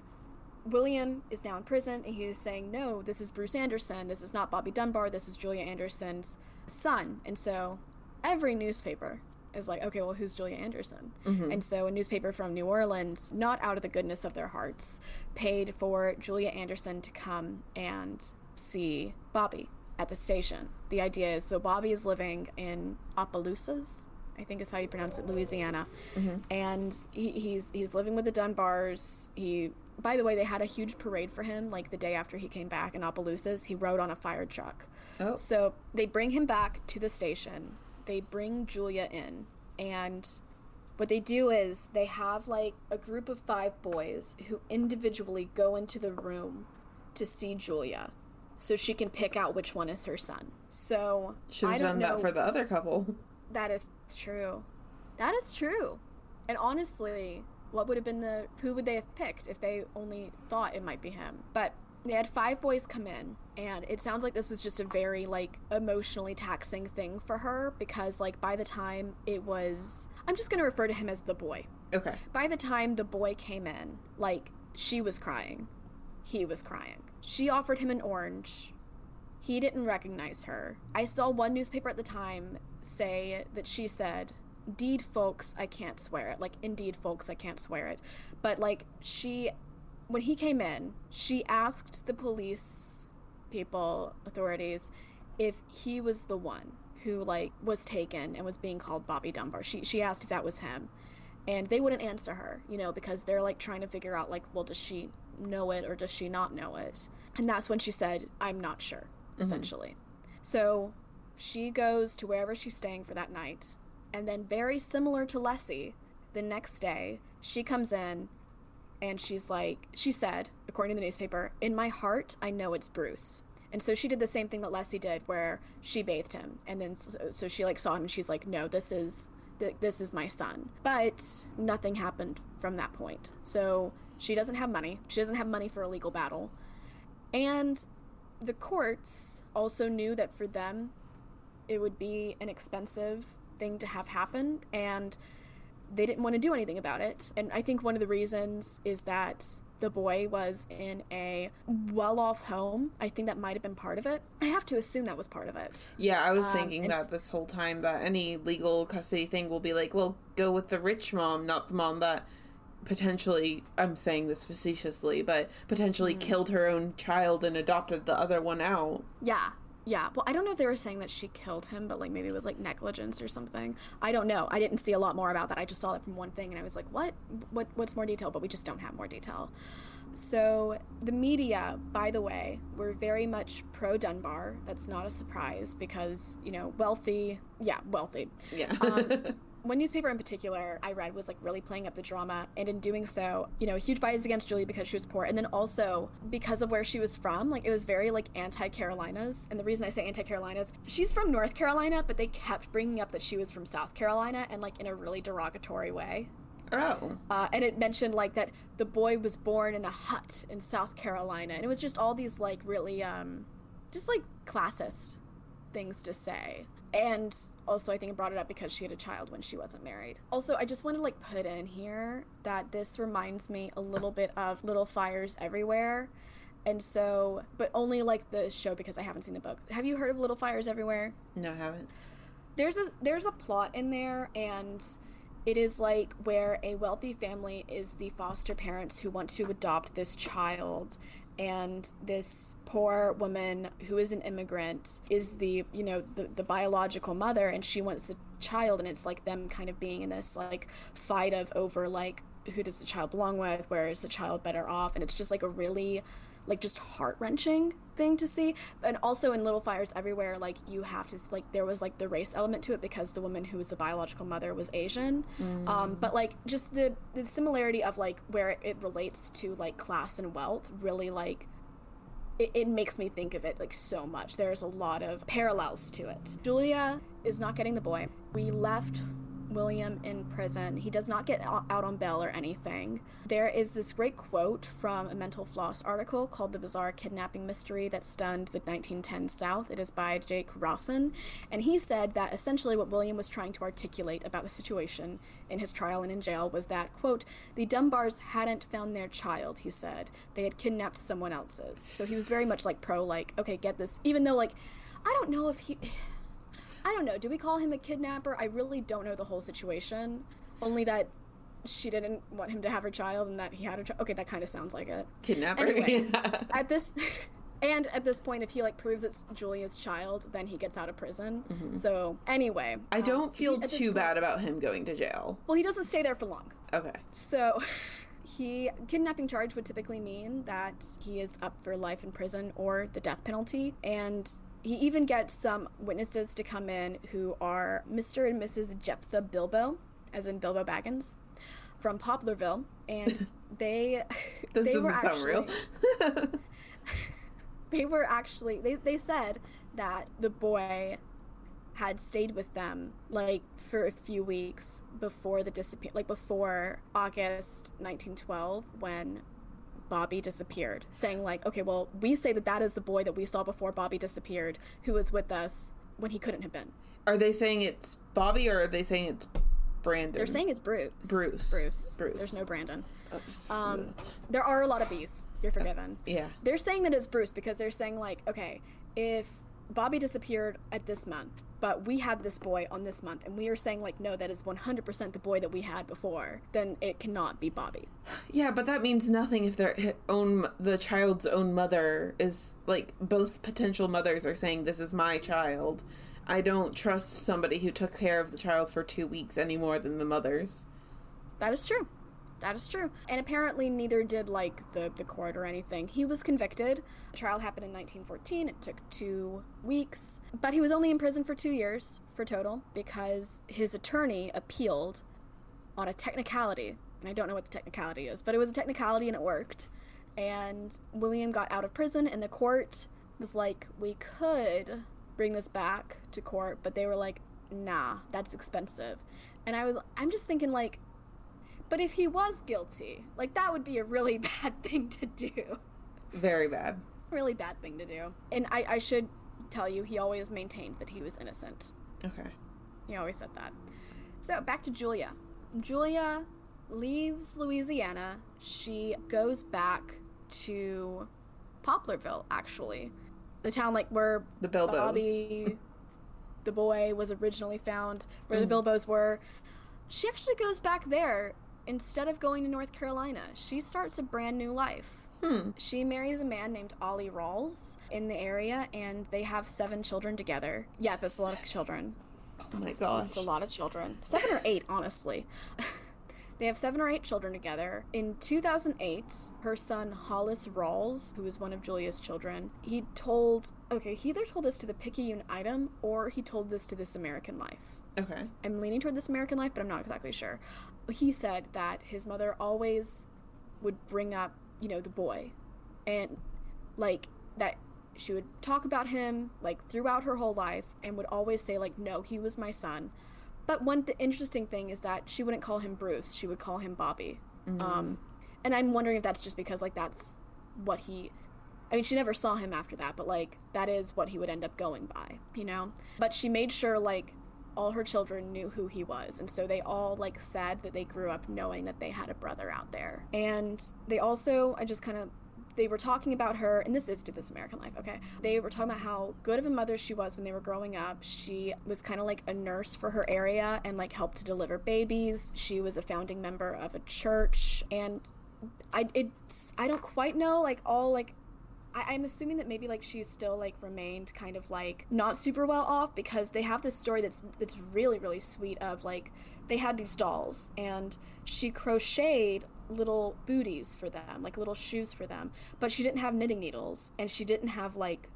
William is now in prison, and he is saying, No, this is Bruce Anderson. This is not Bobby Dunbar. This is Julia Anderson's son. And so every newspaper is like, Okay, well, who's Julia Anderson? Mm-hmm. And so a newspaper from New Orleans, not out of the goodness of their hearts, paid for Julia Anderson to come and see Bobby at the station. The idea is so Bobby is living in Opelousas, I think is how you pronounce it, Louisiana, mm-hmm. and he, he's he's living with the Dunbars. He, by the way, they had a huge parade for him like the day after he came back in Opelousas. He rode on a fire truck. Oh. So they bring him back to the station. They bring Julia in, and what they do is they have like a group of five boys who individually go into the room to see Julia, so she can pick out which one is her son. So Should have done know. that for the other couple. That is true. That is true. And honestly, what would have been the who would they have picked if they only thought it might be him? But they had five boys come in and it sounds like this was just a very like emotionally taxing thing for her because like by the time it was I'm just going to refer to him as the boy. Okay. By the time the boy came in, like she was crying. He was crying. She offered him an orange. He didn't recognize her. I saw one newspaper at the time say that she said, Indeed, folks, I can't swear it. Like, indeed, folks, I can't swear it. But, like, she, when he came in, she asked the police people, authorities, if he was the one who, like, was taken and was being called Bobby Dunbar. She, she asked if that was him and they wouldn't answer her, you know, because they're like trying to figure out like, well, does she know it or does she not know it? And that's when she said, "I'm not sure," mm-hmm. essentially. So she goes to wherever she's staying for that night, and then very similar to Leslie, the next day she comes in and she's like, she said, according to the newspaper, in my heart, I know it's Bruce. And so she did the same thing that Leslie did, where she bathed him, and then so, so she like saw him, and she's like, no, this is th- this is my son. But nothing happened from that point. So she doesn't have money. She doesn't have money for a legal battle, and the courts also knew that for them, it would be an expensive thing to have happen, and they didn't want to do anything about it. And I think one of the reasons is that the boy was in a well off home. I think that might have been part of it. I have to assume that was part of it. Yeah, I was Um, thinking that this whole time that any legal custody thing will be like, well, go with the rich mom, not the mom that potentially, I'm saying this facetiously, but potentially Mm. killed her own child and adopted the other one out. Yeah. Yeah. Well, I don't know if they were saying that she killed him, but like maybe it was like negligence or something. I don't know. I didn't see a lot more about that. I just saw it from one thing and I was like, "What? What what's more detail?" But we just don't have more detail. So, the media, by the way, were very much pro Dunbar. That's not a surprise because, you know, wealthy, yeah, wealthy. Yeah. Um, one newspaper in particular I read was like really playing up the drama, and in doing so, you know, huge bias against Julia because she was poor, and then also because of where she was from, like it was very like anti Carolinas. And the reason I say anti Carolinas, she's from North Carolina, but they kept bringing up that she was from South Carolina, and like in a really derogatory way. oh. Uh, and it mentioned like that the boy was born in a hut in South Carolina, and it was just all these like really, um, just like classist things to say. And also, I think it brought it up because she had a child when she wasn't married. Also, I just want to like put in here that this reminds me a little bit of Little Fires Everywhere. And so, but only like the show because I haven't seen the book. Have you heard of Little Fires Everywhere? No, I haven't. there's a there's a plot in there and it is like where a wealthy family is the foster parents who want to adopt this child and this poor woman who is an immigrant is the you know the, the biological mother and she wants a child and it's like them kind of being in this like fight of over like who does the child belong with where is the child better off and it's just like a really like just heart wrenching thing to see. And also in Little Fires Everywhere, like you have to like there was like the race element to it because the woman who was the biological mother was Asian. Um, but like just the the similarity of like where it relates to like class and wealth really like it, it makes me think of it like so much. There's a lot of parallels to it. Julia is not getting the boy. We left William in prison. He does not get out on bail or anything. There is this great quote from a Mental Floss article called The Bizarre Kidnapping Mystery That Stunned the 1910 South. It is by Jake Rossen. And he said that essentially what William was trying to articulate about the situation in his trial and in jail was that, quote, the Dunbars hadn't found their child, he said. They had kidnapped someone else's. So he was very much like pro, like, okay, get this. Even though, like, I don't know if he. I don't know. Do we call him a kidnapper? I really don't know the whole situation. Only that she didn't want him to have her child and that he had her child. Okay, that kind of sounds like it. Kidnapper? Anyway. Yeah. At this. And at this point, if he like proves it's Julia's child, then he gets out of prison. So anyway, Mm-hmm. I um, don't feel he- too point- bad about him going to jail. Well, he doesn't stay there for long. Okay. So, he kidnapping charge would typically mean that he is up for life in prison or the death penalty, and he even gets some witnesses to come in who are Mr. and Mrs. Jephthah Bilbo, as in Bilbo Baggins, from Poplarville, and they This they doesn't were sound real. they were actually they, they said that the boy had stayed with them like for a few weeks before the disappear like before August 1912 when Bobby disappeared saying like okay well we say that that is the boy that we saw before Bobby disappeared who was with us when he couldn't have been are they saying it's Bobby or are they saying it's Brandon? they're saying it's Bruce Bruce. Bruce Bruce. there's no Brandon Oops. um there are a lot of B's you're forgiven yeah. They're saying that it's Bruce because they're saying like, okay, if Bobby disappeared at this month, but we had this boy on this month, and we are saying like, no, that is 100% the boy that we had before, then it cannot be Bobby. Yeah, but that means nothing if their own the child's own mother is like both potential mothers are saying this is my child. I don't trust somebody who took care of the child for 2 weeks any more than the mothers. That is true. That is true. And apparently neither did like the, the court or anything. He was convicted. The trial happened in 1914. It took two weeks. But he was only in prison for two years for total because his attorney appealed on a technicality. And I don't know what the technicality is, but it was a technicality and it worked. And William got out of prison and the court was like, we could bring this back to court, but they were like, nah, that's expensive. And I was I'm just thinking like but if he was guilty, like that would be a really bad thing to do. Very bad. Really bad thing to do. And I, I should tell you, he always maintained that he was innocent. Okay. He always said that. So back to Julia. Julia leaves Louisiana. She goes back to Poplarville, actually. The town like where The Bilbos. Bobby, the boy, was originally found, where Mm. the Bilbos were. She actually goes back there instead of going to North Carolina. She starts a brand new life. Hmm. She marries a man named Ollie Rawls in the area, and they have seven children together. Yeah, that's a lot of children. Oh my That's gosh. a lot of children. Seven or eight, honestly. they have seven or eight children together. In 2008, her son Hollis Rawls, who was one of Julia's children, he told, okay, he either told this to the Picayune Item or he told this to This American Life. Okay. I'm leaning toward This American Life, but I'm not exactly sure. He said that his mother always would bring up, you know, the boy, and like that she would talk about him like throughout her whole life, and would always say like, no, he was my son. But one th- interesting thing is that she wouldn't call him Bruce; she would call him Bobby. Um, and I'm wondering if that's just because like that's what he. I mean, she never saw him after that, but like that is what he would end up going by, you know. But she made sure like all her children knew who he was, and so they all like said that they grew up knowing that they had a brother out there. And they also, I just kind of they were talking about her, and this is to this American life, okay? They were talking about how good of a mother she was when they were growing up. She was kind of like a nurse for her area and like helped to deliver babies. She was a founding member of a church, and I it's I don't quite know like all like I, I'm assuming that maybe like she's still like remained kind of like not super well off because they have this story that's that's really really sweet of like they had these dolls and she crocheted little booties for them like little shoes for them but she didn't have knitting needles and she didn't have like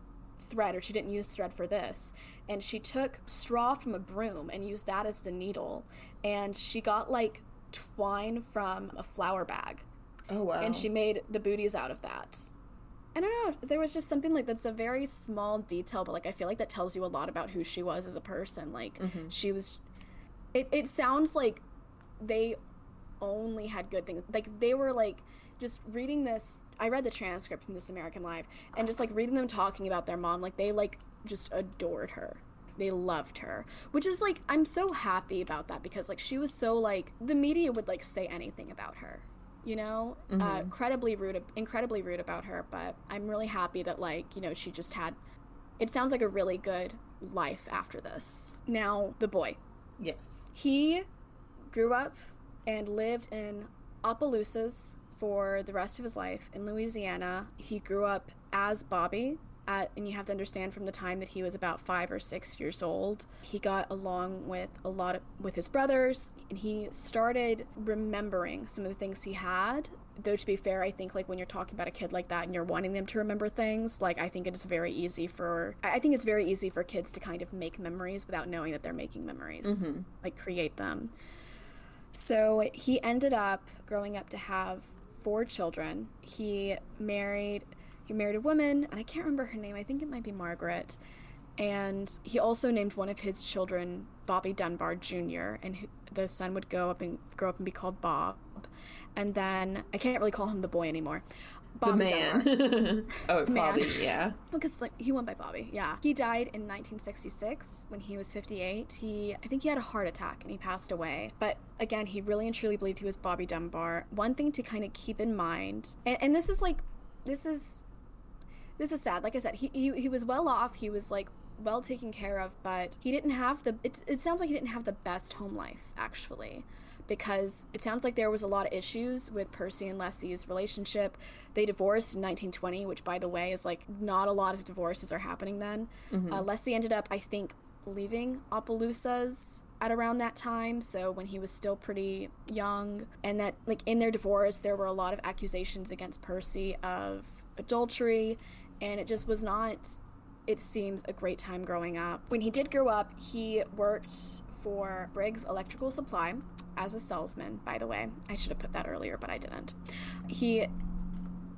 thread or she didn't use thread for this and she took straw from a broom and used that as the needle and she got like twine from a flour bag Oh wow. and she made the booties out of that. I don't know. There was just something like that's a very small detail, but like I feel like that tells you a lot about who she was as a person. Like mm-hmm. she was. It it sounds like they only had good things. Like they were like just reading this. I read the transcript from This American Life, and just like reading them talking about their mom, like they like just adored her. They loved her, which is like I'm so happy about that because like she was so like the media would like say anything about her you know uh, incredibly rude incredibly rude about her but i'm really happy that like you know she just had it sounds like a really good life after this. Now the boy. Yes. he grew up and lived in opelousas for the rest of his life in louisiana. He grew up as bobby at, and you have to understand from the time that he was about five or six years old he got along with a lot of with his brothers and he started remembering some of the things he had. Though to be fair i think like when you're talking about a kid like that and you're wanting them to remember things like i think it is very easy for i I think it's very easy for kids to kind of make memories without knowing that they're making memories mm-hmm. like create them. So he ended up growing up to have four children. He married he married a woman and i can't remember her name i think it might be margaret and he also named one of his children Bobby Dunbar Jr. and the son would go up and grow up and be called Bob. And then I can't really call him the boy anymore. The Bobby Dunbar. man. oh, Man. Bobby. Yeah. Because like he went by Bobby, yeah. He died in 1966 when he was 58. He, I think he had a heart attack and he passed away. But again, he really and truly believed he was Bobby Dunbar. One thing to kind of keep in mind, and, and this is like, this is, this is sad. Like I said, he, he he was well off. He was like well taken care of, but he didn't have the. It, it sounds like he didn't have the best home life actually because it sounds like there was a lot of issues with Percy and Leslie's relationship. They divorced in 1920, which, by the way, is like not a lot of divorces are happening then. Uh, Leslie ended up, I think, leaving Opelousas at around that time, so when he was still pretty young, and that, like, in their divorce, there were a lot of accusations against Percy of adultery, and it just was not it seems a great time growing up. When he did grow up, he worked for Briggs Electrical Supply as a salesman, by the way. I should have put that earlier, but I didn't. He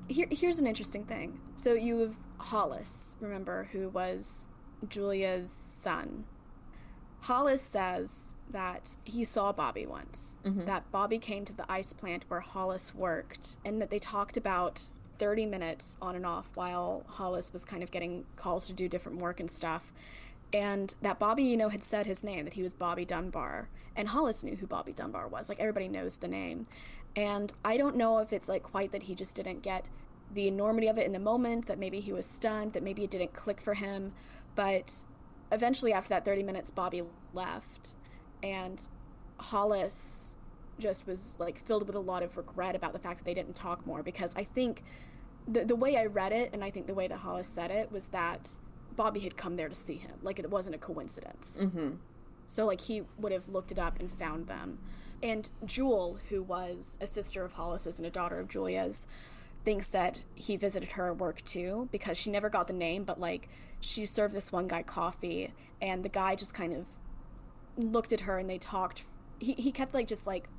here, here's an interesting thing. So you have Hollis, remember, who was Julia's son. Hollis says that he saw Bobby once, mm-hmm. that Bobby came to the ice plant where Hollis worked, and that they talked about 30 minutes on and off while Hollis was kind of getting calls to do different work and stuff. and that Bobby, you know, had said his name, that he was Bobby Dunbar. And Hollis knew who Bobby Dunbar was. Like, everybody knows the name. And I don't know if it's like quite that he just didn't get the enormity of it in the moment, that maybe he was stunned, that maybe it didn't click for him. But eventually, after that 30 minutes, Bobby left. And Hollis just was like filled with a lot of regret about the fact that they didn't talk more because I think the, the way I read it, and I think the way that Hollis said it, was that Bobby had come there to see him. Like it wasn't a coincidence. Mm-hmm. So like he would have looked it up and found them. And Jewel, who was a sister of Hollis's and a daughter of Julia's, thinks that he visited her at work too because she never got the name, but like she served this one guy coffee, and the guy just kind of looked at her and they talked. He he kept like just like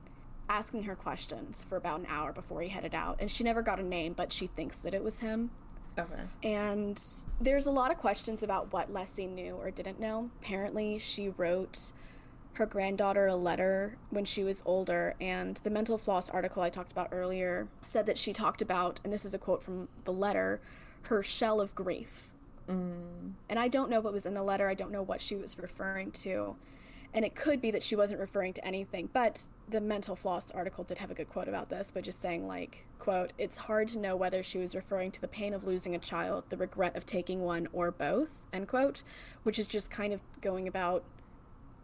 asking her questions for about an hour before he headed out, and she never got a name, but she thinks that it was him. Okay. And there's a lot of questions about what Leslie knew or didn't know. Apparently, she wrote her granddaughter a letter when she was older, and the mental floss article I talked about earlier said that she talked about, and this is a quote from the letter, her shell of grief. Mm. And I don't know what was in the letter, I don't know what she was referring to. And it could be that she wasn't referring to anything, but the mental floss article did have a good quote about this, but just saying like, quote, it's hard to know whether she was referring to the pain of losing a child, the regret of taking one, or both, end quote, which is just kind of going about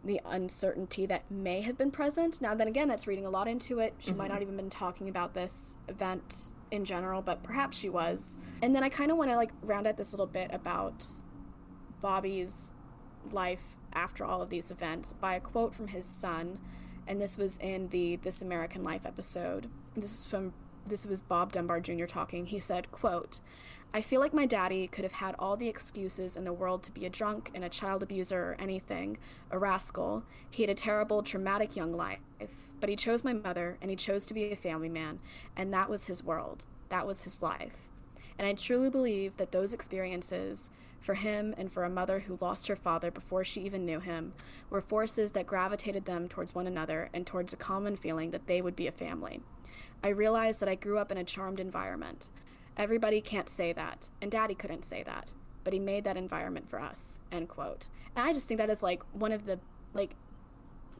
the uncertainty that may have been present. Now then again, that's reading a lot into it. She mm-hmm. might not even been talking about this event in general, but perhaps she was. And then I kind of want to like round out this little bit about Bobby's life after all of these events by a quote from his son, and this was in the This American Life episode. This was from this was Bob Dunbar Jr. talking. He said, quote, I feel like my daddy could have had all the excuses in the world to be a drunk and a child abuser or anything, a rascal. He had a terrible, traumatic young life, but he chose my mother and he chose to be a family man, and that was his world. That was his life. And I truly believe that those experiences for him and for a mother who lost her father before she even knew him, were forces that gravitated them towards one another and towards a common feeling that they would be a family. I realized that I grew up in a charmed environment. Everybody can't say that, and Daddy couldn't say that, but he made that environment for us. End quote. And I just think that is like one of the like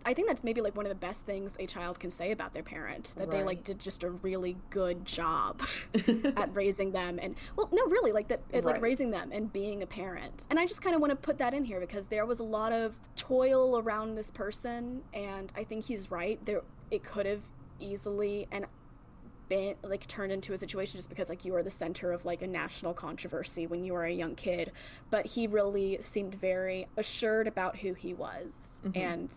I think that's maybe like one of the best things a child can say about their parent that right. they like did just a really good job at raising them and well no really like that right. like raising them and being a parent and I just kind of want to put that in here because there was a lot of toil around this person and I think he's right there it could have easily and been like turned into a situation just because like you are the center of like a national controversy when you were a young kid but he really seemed very assured about who he was mm-hmm. and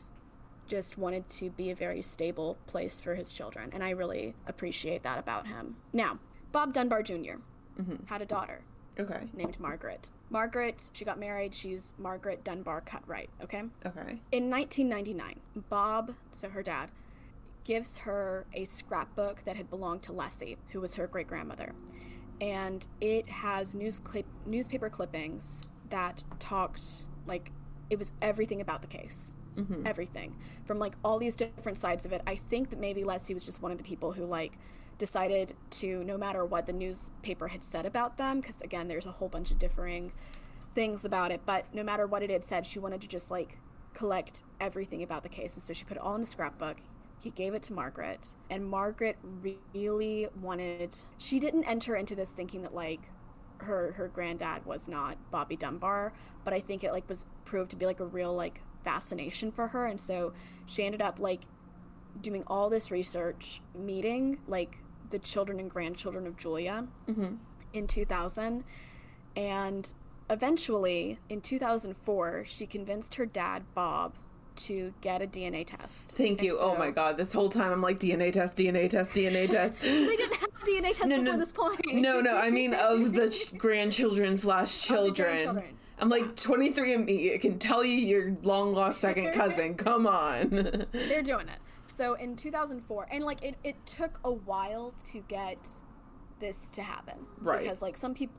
just wanted to be a very stable place for his children, and I really appreciate that about him. Now, Bob Dunbar junior mm-hmm. had a daughter. Okay. Named Margaret. Margaret, she got married. She's Margaret Dunbar Cutright, okay? Okay. In 1999, Bob, so her dad, gives her a scrapbook that had belonged to Leslie, who was her great grandmother. And it has news clip, newspaper clippings that talked, like, it was everything about the case mm-hmm. everything from like all these different sides of it. I think that maybe Leslie was just one of the people who like decided to no matter what the newspaper had said about them because again there's a whole bunch of differing things about it but no matter what it had said she wanted to just like collect everything about the case and so she put it all in a scrapbook he gave it to Margaret and Margaret really wanted she didn't enter into this thinking that like her her granddad was not Bobby Dunbar but I think it like was proved to be like a real like fascination for her and so she ended up like doing all this research meeting like the children and grandchildren of julia mm-hmm. in 2000 and eventually in 2004 she convinced her dad bob to get a DNA test. Thank you. So, oh my god, this whole time I'm like DNA test, DNA test, DNA test. they didn't have DNA test no, before no, this point. no, no, I mean of the ch- grandchildren slash children. I'm like 23 and me. It can tell you your long lost second cousin. Come on. They're doing it. So in 2004, and like it, it took a while to get this to happen. Right. Because like some people,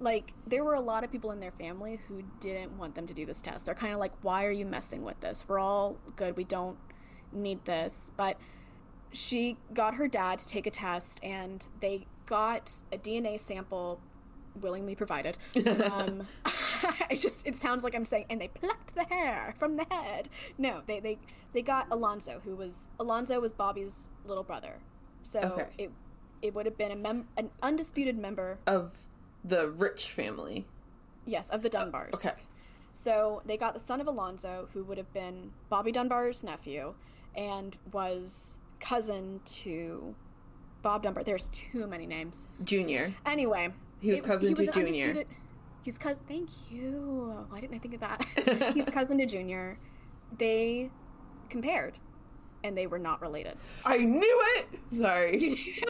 like there were a lot of people in their family who didn't want them to do this test. They're kind of like, why are you messing with this? We're all good. We don't need this. But she got her dad to take a test, and they got a DNA sample willingly provided from um, it just it sounds like I'm saying, and they plucked the hair from the head. No, they they they got Alonzo, who was Alonzo was Bobby's little brother. So Okay. it it would have been a mem- an undisputed member, Of the rich family. yes, of the oh, Dunbars. Okay. So they got the son of Alonzo, who would have been Bobby Dunbar's nephew, and was cousin to Bob Dunbar. There's too many names. Junior. Anyway, He was cousin to an Junior. He's cousin. Thank you. Why didn't I think of that? he's cousin to Junior. They compared, and they were not related. I knew it! Sorry.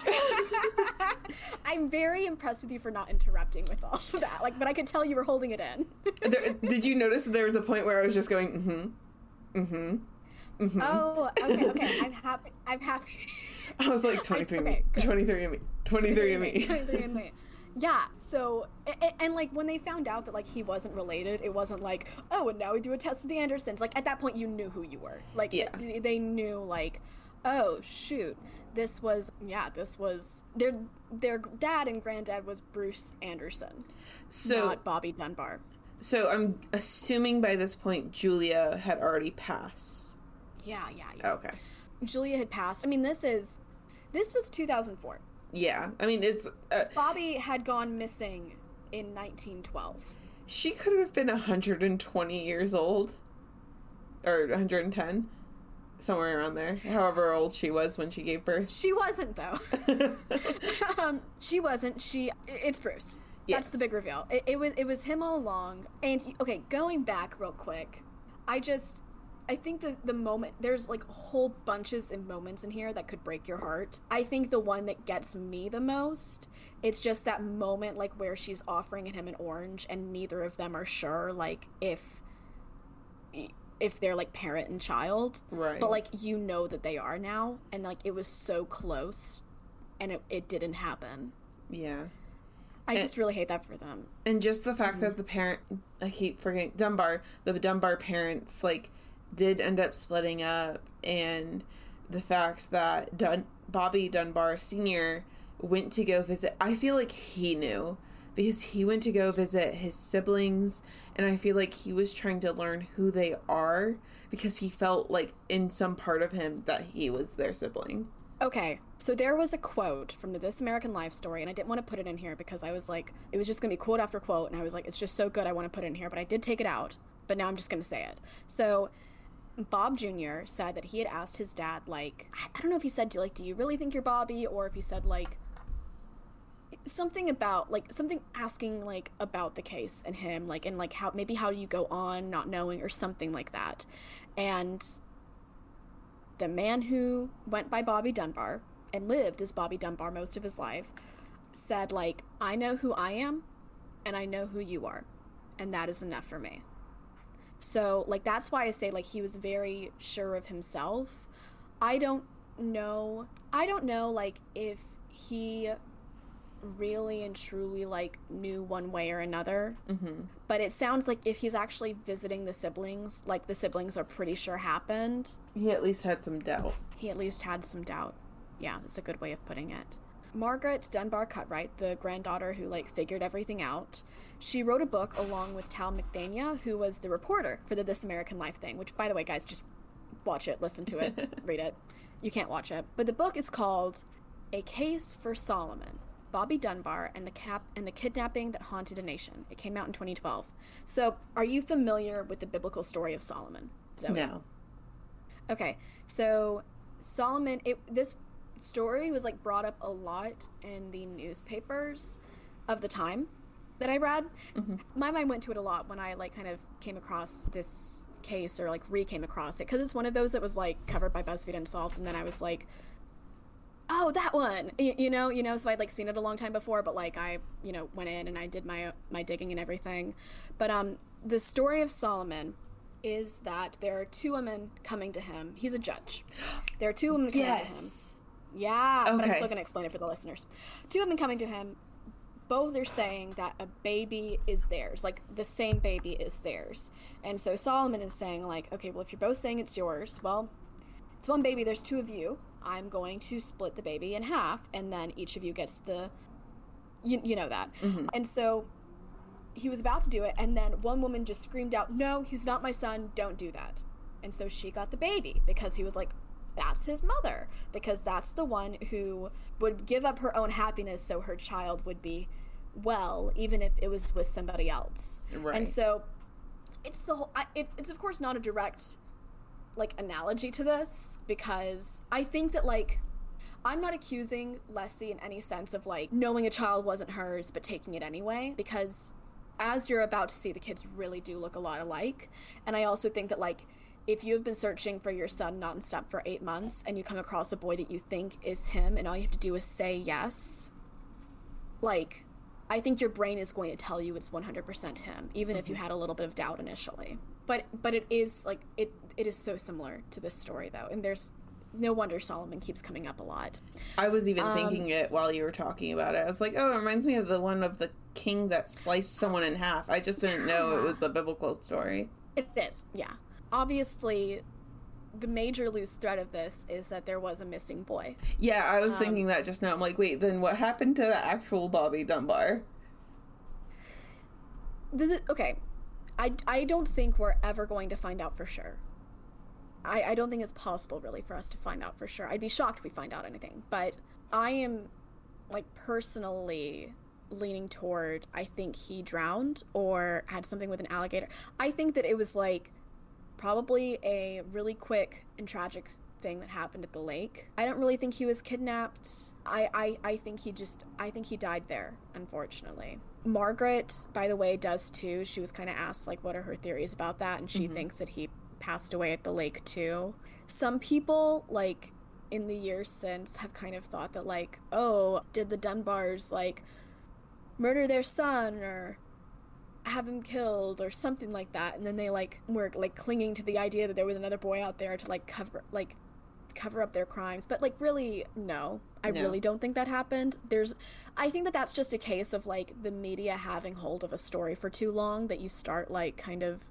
I'm very impressed with you for not interrupting with all of that. Like, but I could tell you were holding it in. there, did you notice there was a point where I was just going, mm hmm. Mm hmm. mm-hmm. oh, okay, okay. I'm happy. I'm happy. I was like 23 okay, me. good. 23 me. 23 me. 23 and me. Yeah, so a- a- and, like when they found out that like he wasn't related, it wasn't like oh, and now we do a test with the Andersons. Like at that point, you knew who you were. Like Yeah. it- they knew like oh shoot, this was yeah, this was their their dad and granddad was Bruce Anderson, So, not Bobby Dunbar. so I'm assuming by this point Julia had already passed. Yeah, yeah, yeah. Okay. Julia had passed. I mean, this is this was 2004. Yeah. I mean, it's. Uh, Bobby had gone missing in 1912. she could have been 120 years old. Or 110. Somewhere around there. However old she was when she gave birth. She wasn't though. um, she wasn't. She. It's Bruce. That's the big reveal. It, it was. It was him all along. And okay, going back real quick, I just. I think the the moment there's like whole bunches of moments in here that could break your heart. I think the one that gets me the most, it's just that moment like where she's offering him an orange and neither of them are sure like if if they're like parent and child. Right. But like you know that they are now and like it was so close and it, it didn't happen. yeah. I And- just really hate that for them. And just the fact Mm-hmm. that the parent, I keep forgetting Dunbar, the Dunbar parents, like, did end up splitting up, and the fact that Dun- Bobby Dunbar Sr. went to go visit, I feel like he knew because he went to go visit his siblings, and I feel like he was trying to learn who they are because he felt like in some part of him that he was their sibling. Okay, so there was a quote from the This American Life story, and I didn't want to put it in here because I was like, it was just going to be quote after quote, and I was like, it's just so good, I want to put it in here, but I did take it out, but now I'm just going to say it. So, Bob Jr. said that he had asked his dad, like, I- don't know if he said, like, do you really think you're Bobby, or if he said, like, something about like something asking like about the case and him like and like how maybe how do you go on not knowing or something like that and the man who went by Bobby Dunbar and lived as Bobby Dunbar most of his life said like I know who I am and I know who you are and that is enough for me. So like that's why I say like he was very sure of himself. I don't know I don't know like if he really and truly like knew one way or another. Mm-hmm. But it sounds like if he's actually visiting the siblings, like the siblings are pretty sure happened, He at least had some doubt. he at least had some doubt. Yeah, that's a good way of putting it. Margaret Dunbar Cutright, the granddaughter who like figured everything out, she wrote a book along with Tal McThenia, who was the reporter for the This American Life thing. Which, by the way, guys, just watch it, listen to it, read it. You can't watch it, but the book is called "A Case for Solomon: Bobby Dunbar and the cap and the kidnapping that haunted a nation." It came out in 2012. So, are you familiar with the biblical story of Solomon? Zoey? No. Okay, so Solomon, it, this story was like brought up a lot in the newspapers of the time that I read. My mind went to it a lot when I like kind of came across this case or like re came across it because it's one of those that was like covered by BuzzFeed Unsolved, and then I was like, oh, that one, y- you know, you know. So I'd like seen it a long time before, but like I, you know, went in and I did my my digging and everything. But um, the story of Solomon is that there are two women coming to him. He's a judge. There are two women coming to him. Yes. Yeah, but I'm still going to explain it for the listeners. Two women coming to him. Both are saying that a baby is theirs, like the same baby is theirs. And so Solomon is saying, like, okay, well, if you're both saying it's yours, well, it's one baby, there's two of you. I'm going to split the baby in half, and then each of you gets the. You, you know that. Mm-hmm. And so he was about to do it, and then one woman just screamed out, No, he's not my son, don't do that. And so she got the baby because he was like, That's his mother, because that's the one who would give up her own happiness so her child would be well, even if it was with somebody else. Right. And so it's the whole, I, it, it's of course not a direct like analogy to this because I think that like I'm not accusing Lessie in any sense of like knowing a child wasn't hers but taking it anyway because as you're about to see the kids really do look a lot alike and I also think that like if you've been searching for your son nonstop for 8 months and you come across a boy that you think is him and all you have to do is say yes like I think your brain is going to tell you it's 100% him even if you had a little bit of doubt initially but but it is like it it is so similar to this story though and there's no wonder solomon keeps coming up a lot I was even Um, thinking it while you were talking about it. I was like, oh, it reminds me of the one of the king that sliced someone in half. I just didn't know it was a biblical story. it is yeah obviously the major loose thread of this is that there was a missing boy. Yeah, I was Um, thinking that just now. I'm like, wait, then what happened to the actual Bobby Dunbar? the, okay. I, I don't think we're ever going to find out for sure. I, I don't think it's possible really for us to find out for sure. I'd be shocked if we find out anything. But i am like personally leaning toward i think he drowned or had something with an alligator. I think that it was like probably a really quick and tragic thing that happened at the lake. I don't really think he was kidnapped. I i, I think he just i think he died there unfortunately. Margaret by the way does too. She was kind of asked like what are her theories about that? And she mm-hmm. thinks that he passed away at the lake too. Some people like in the years since have kind of thought that like oh did the dunbars like murder their son or have him killed or something like that and then they like were like clinging to the idea that there was another boy out there to like cover like cover up their crimes. But like really no. I No. really don't think that happened. There's i think that that's just a case of like the media having hold of a story for too long that you start like kind of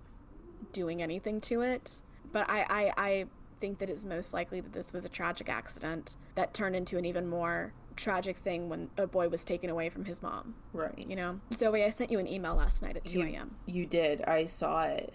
doing anything to it. But i i, I think that it's most likely that this was a tragic accident that turned into an even more tragic thing when a boy was taken away from his mom Right. you know zoey i sent you an email last night at 2 a.m You did. I saw it.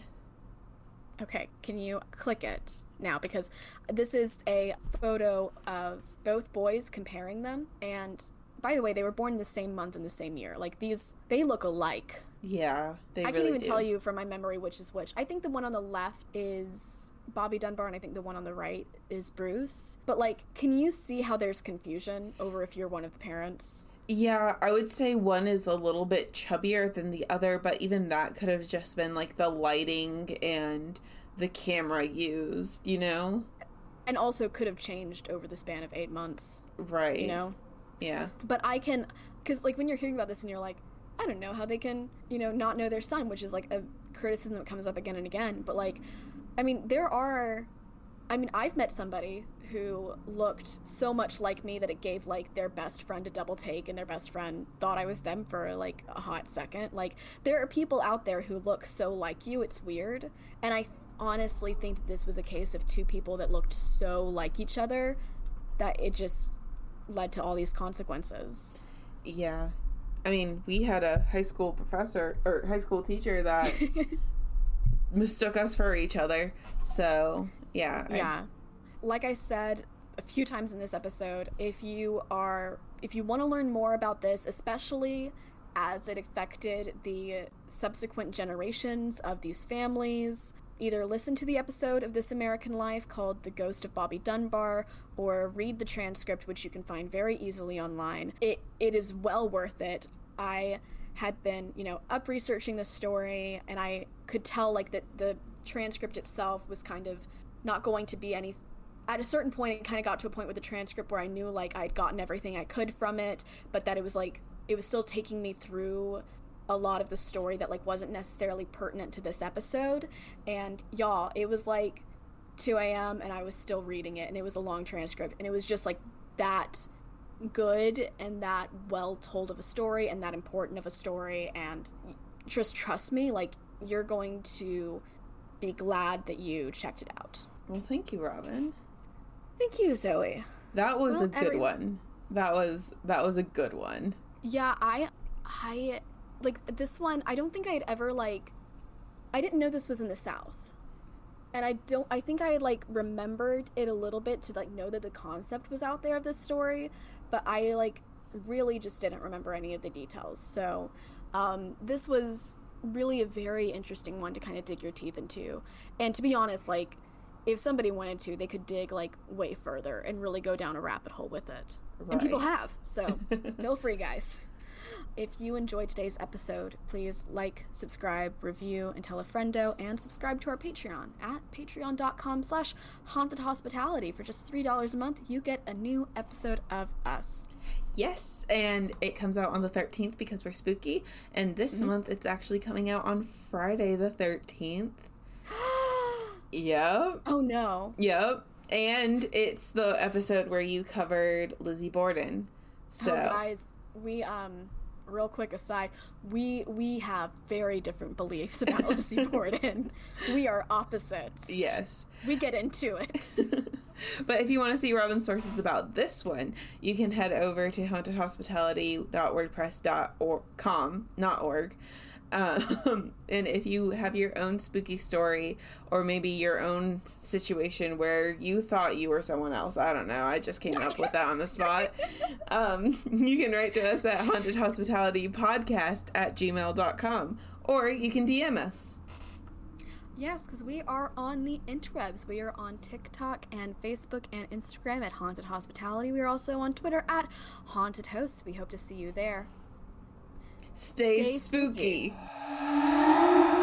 Okay, can you click it now? Because this is a photo of both boys comparing them. And by the way, they were born in the same month and the same year. Like these, they look alike. Yeah, they I really can't even do. tell you from my memory which is which. I think the one on the left is Bobby Dunbar, and I think the one on the right is Bruce. But like, can you see how there's confusion over if you're one of the parents? Yeah, I would say one is a little bit chubbier than the other, but even that could have just been like the lighting and the camera used, you know? And also could have changed over the span of eight months. Right. You know. Yeah. but I can, because like when you're hearing about this and you're like, I don't know how they can, you know, not know their son, which is like a criticism that comes up again and again. But like, I mean, there are, I mean, I've met somebody who looked so much like me that it gave like their best friend a double take, and their best friend thought I was them for like a hot second. Like, there are people out there who look so like you, it's weird. And I honestly think that this was a case of two people that looked so like each other that it just led to all these consequences. Yeah. I mean, we had a high school professor or high school teacher that mistook us for each other. So, yeah. I- yeah. Like I said a few times in this episode, if you are if you want to learn more about this, especially as it affected the subsequent generations of these families, either listen to the episode of This American Life called The Ghost of Bobby Dunbar or read the transcript which you can find very easily online. It it is well worth it. I had been, you know, up researching the story and I could tell like that the transcript itself was kind of not going to be any at a certain point it kind of got to a point with the transcript where I knew like I'd gotten everything I could from it, but that it was like it was still taking me through a lot of the story that like wasn't necessarily pertinent to this episode. And y'all, it was like 2 a.m. and I was still reading it, and it was a long transcript, and it was just like that good and that well told of a story and that important of a story and just trust me like you're going to be glad that you checked it out Well, thank you, Robin. thank you zoey That was Well, a good one. That was that was a good one. yeah i i like this one, I don't think I had ever like, I didn't know this was in the South, and I don't. I think I had like remembered it a little bit to like know that the concept was out there of this story, but I like really just didn't remember any of the details. So, um, this was really a very interesting one to kind of dig your teeth into, and to be honest, like if somebody wanted to, they could dig like way further and really go down a rabbit hole with it. Right. And people have. So feel free, guys. If you enjoyed today's episode, please like, subscribe, review, and tell a friendo, and subscribe to our Patreon at patreon.com slash haunted hospitality. For just $3 a month, you get a new episode of us. Yes, and it comes out on the 13th because we're spooky. And this mm-hmm. month, it's actually coming out on Friday the 13th. yep. Oh, no. Yep. And it's the episode where you covered Lizzie Borden. So, oh, guys, we, um, real quick aside, we we have very different beliefs about Lizzie Borden. We are opposites. Yes. We get into it. but if you want to see Robin's sources about this one, you can head over to hauntedhospitality.wordpress.com, not org. Um, and if you have your own spooky story or maybe your own situation where you thought you were someone else, I don't know. I just came up with that on the spot. Um, you can write to us at haunted hospitality podcast at gmail.com or you can DM us. Yes, because we are on the interwebs. We are on TikTok and Facebook and Instagram at Haunted Hospitality. We are also on Twitter at Haunted Hosts. We hope to see you there. Stay, Stay spooky. spooky.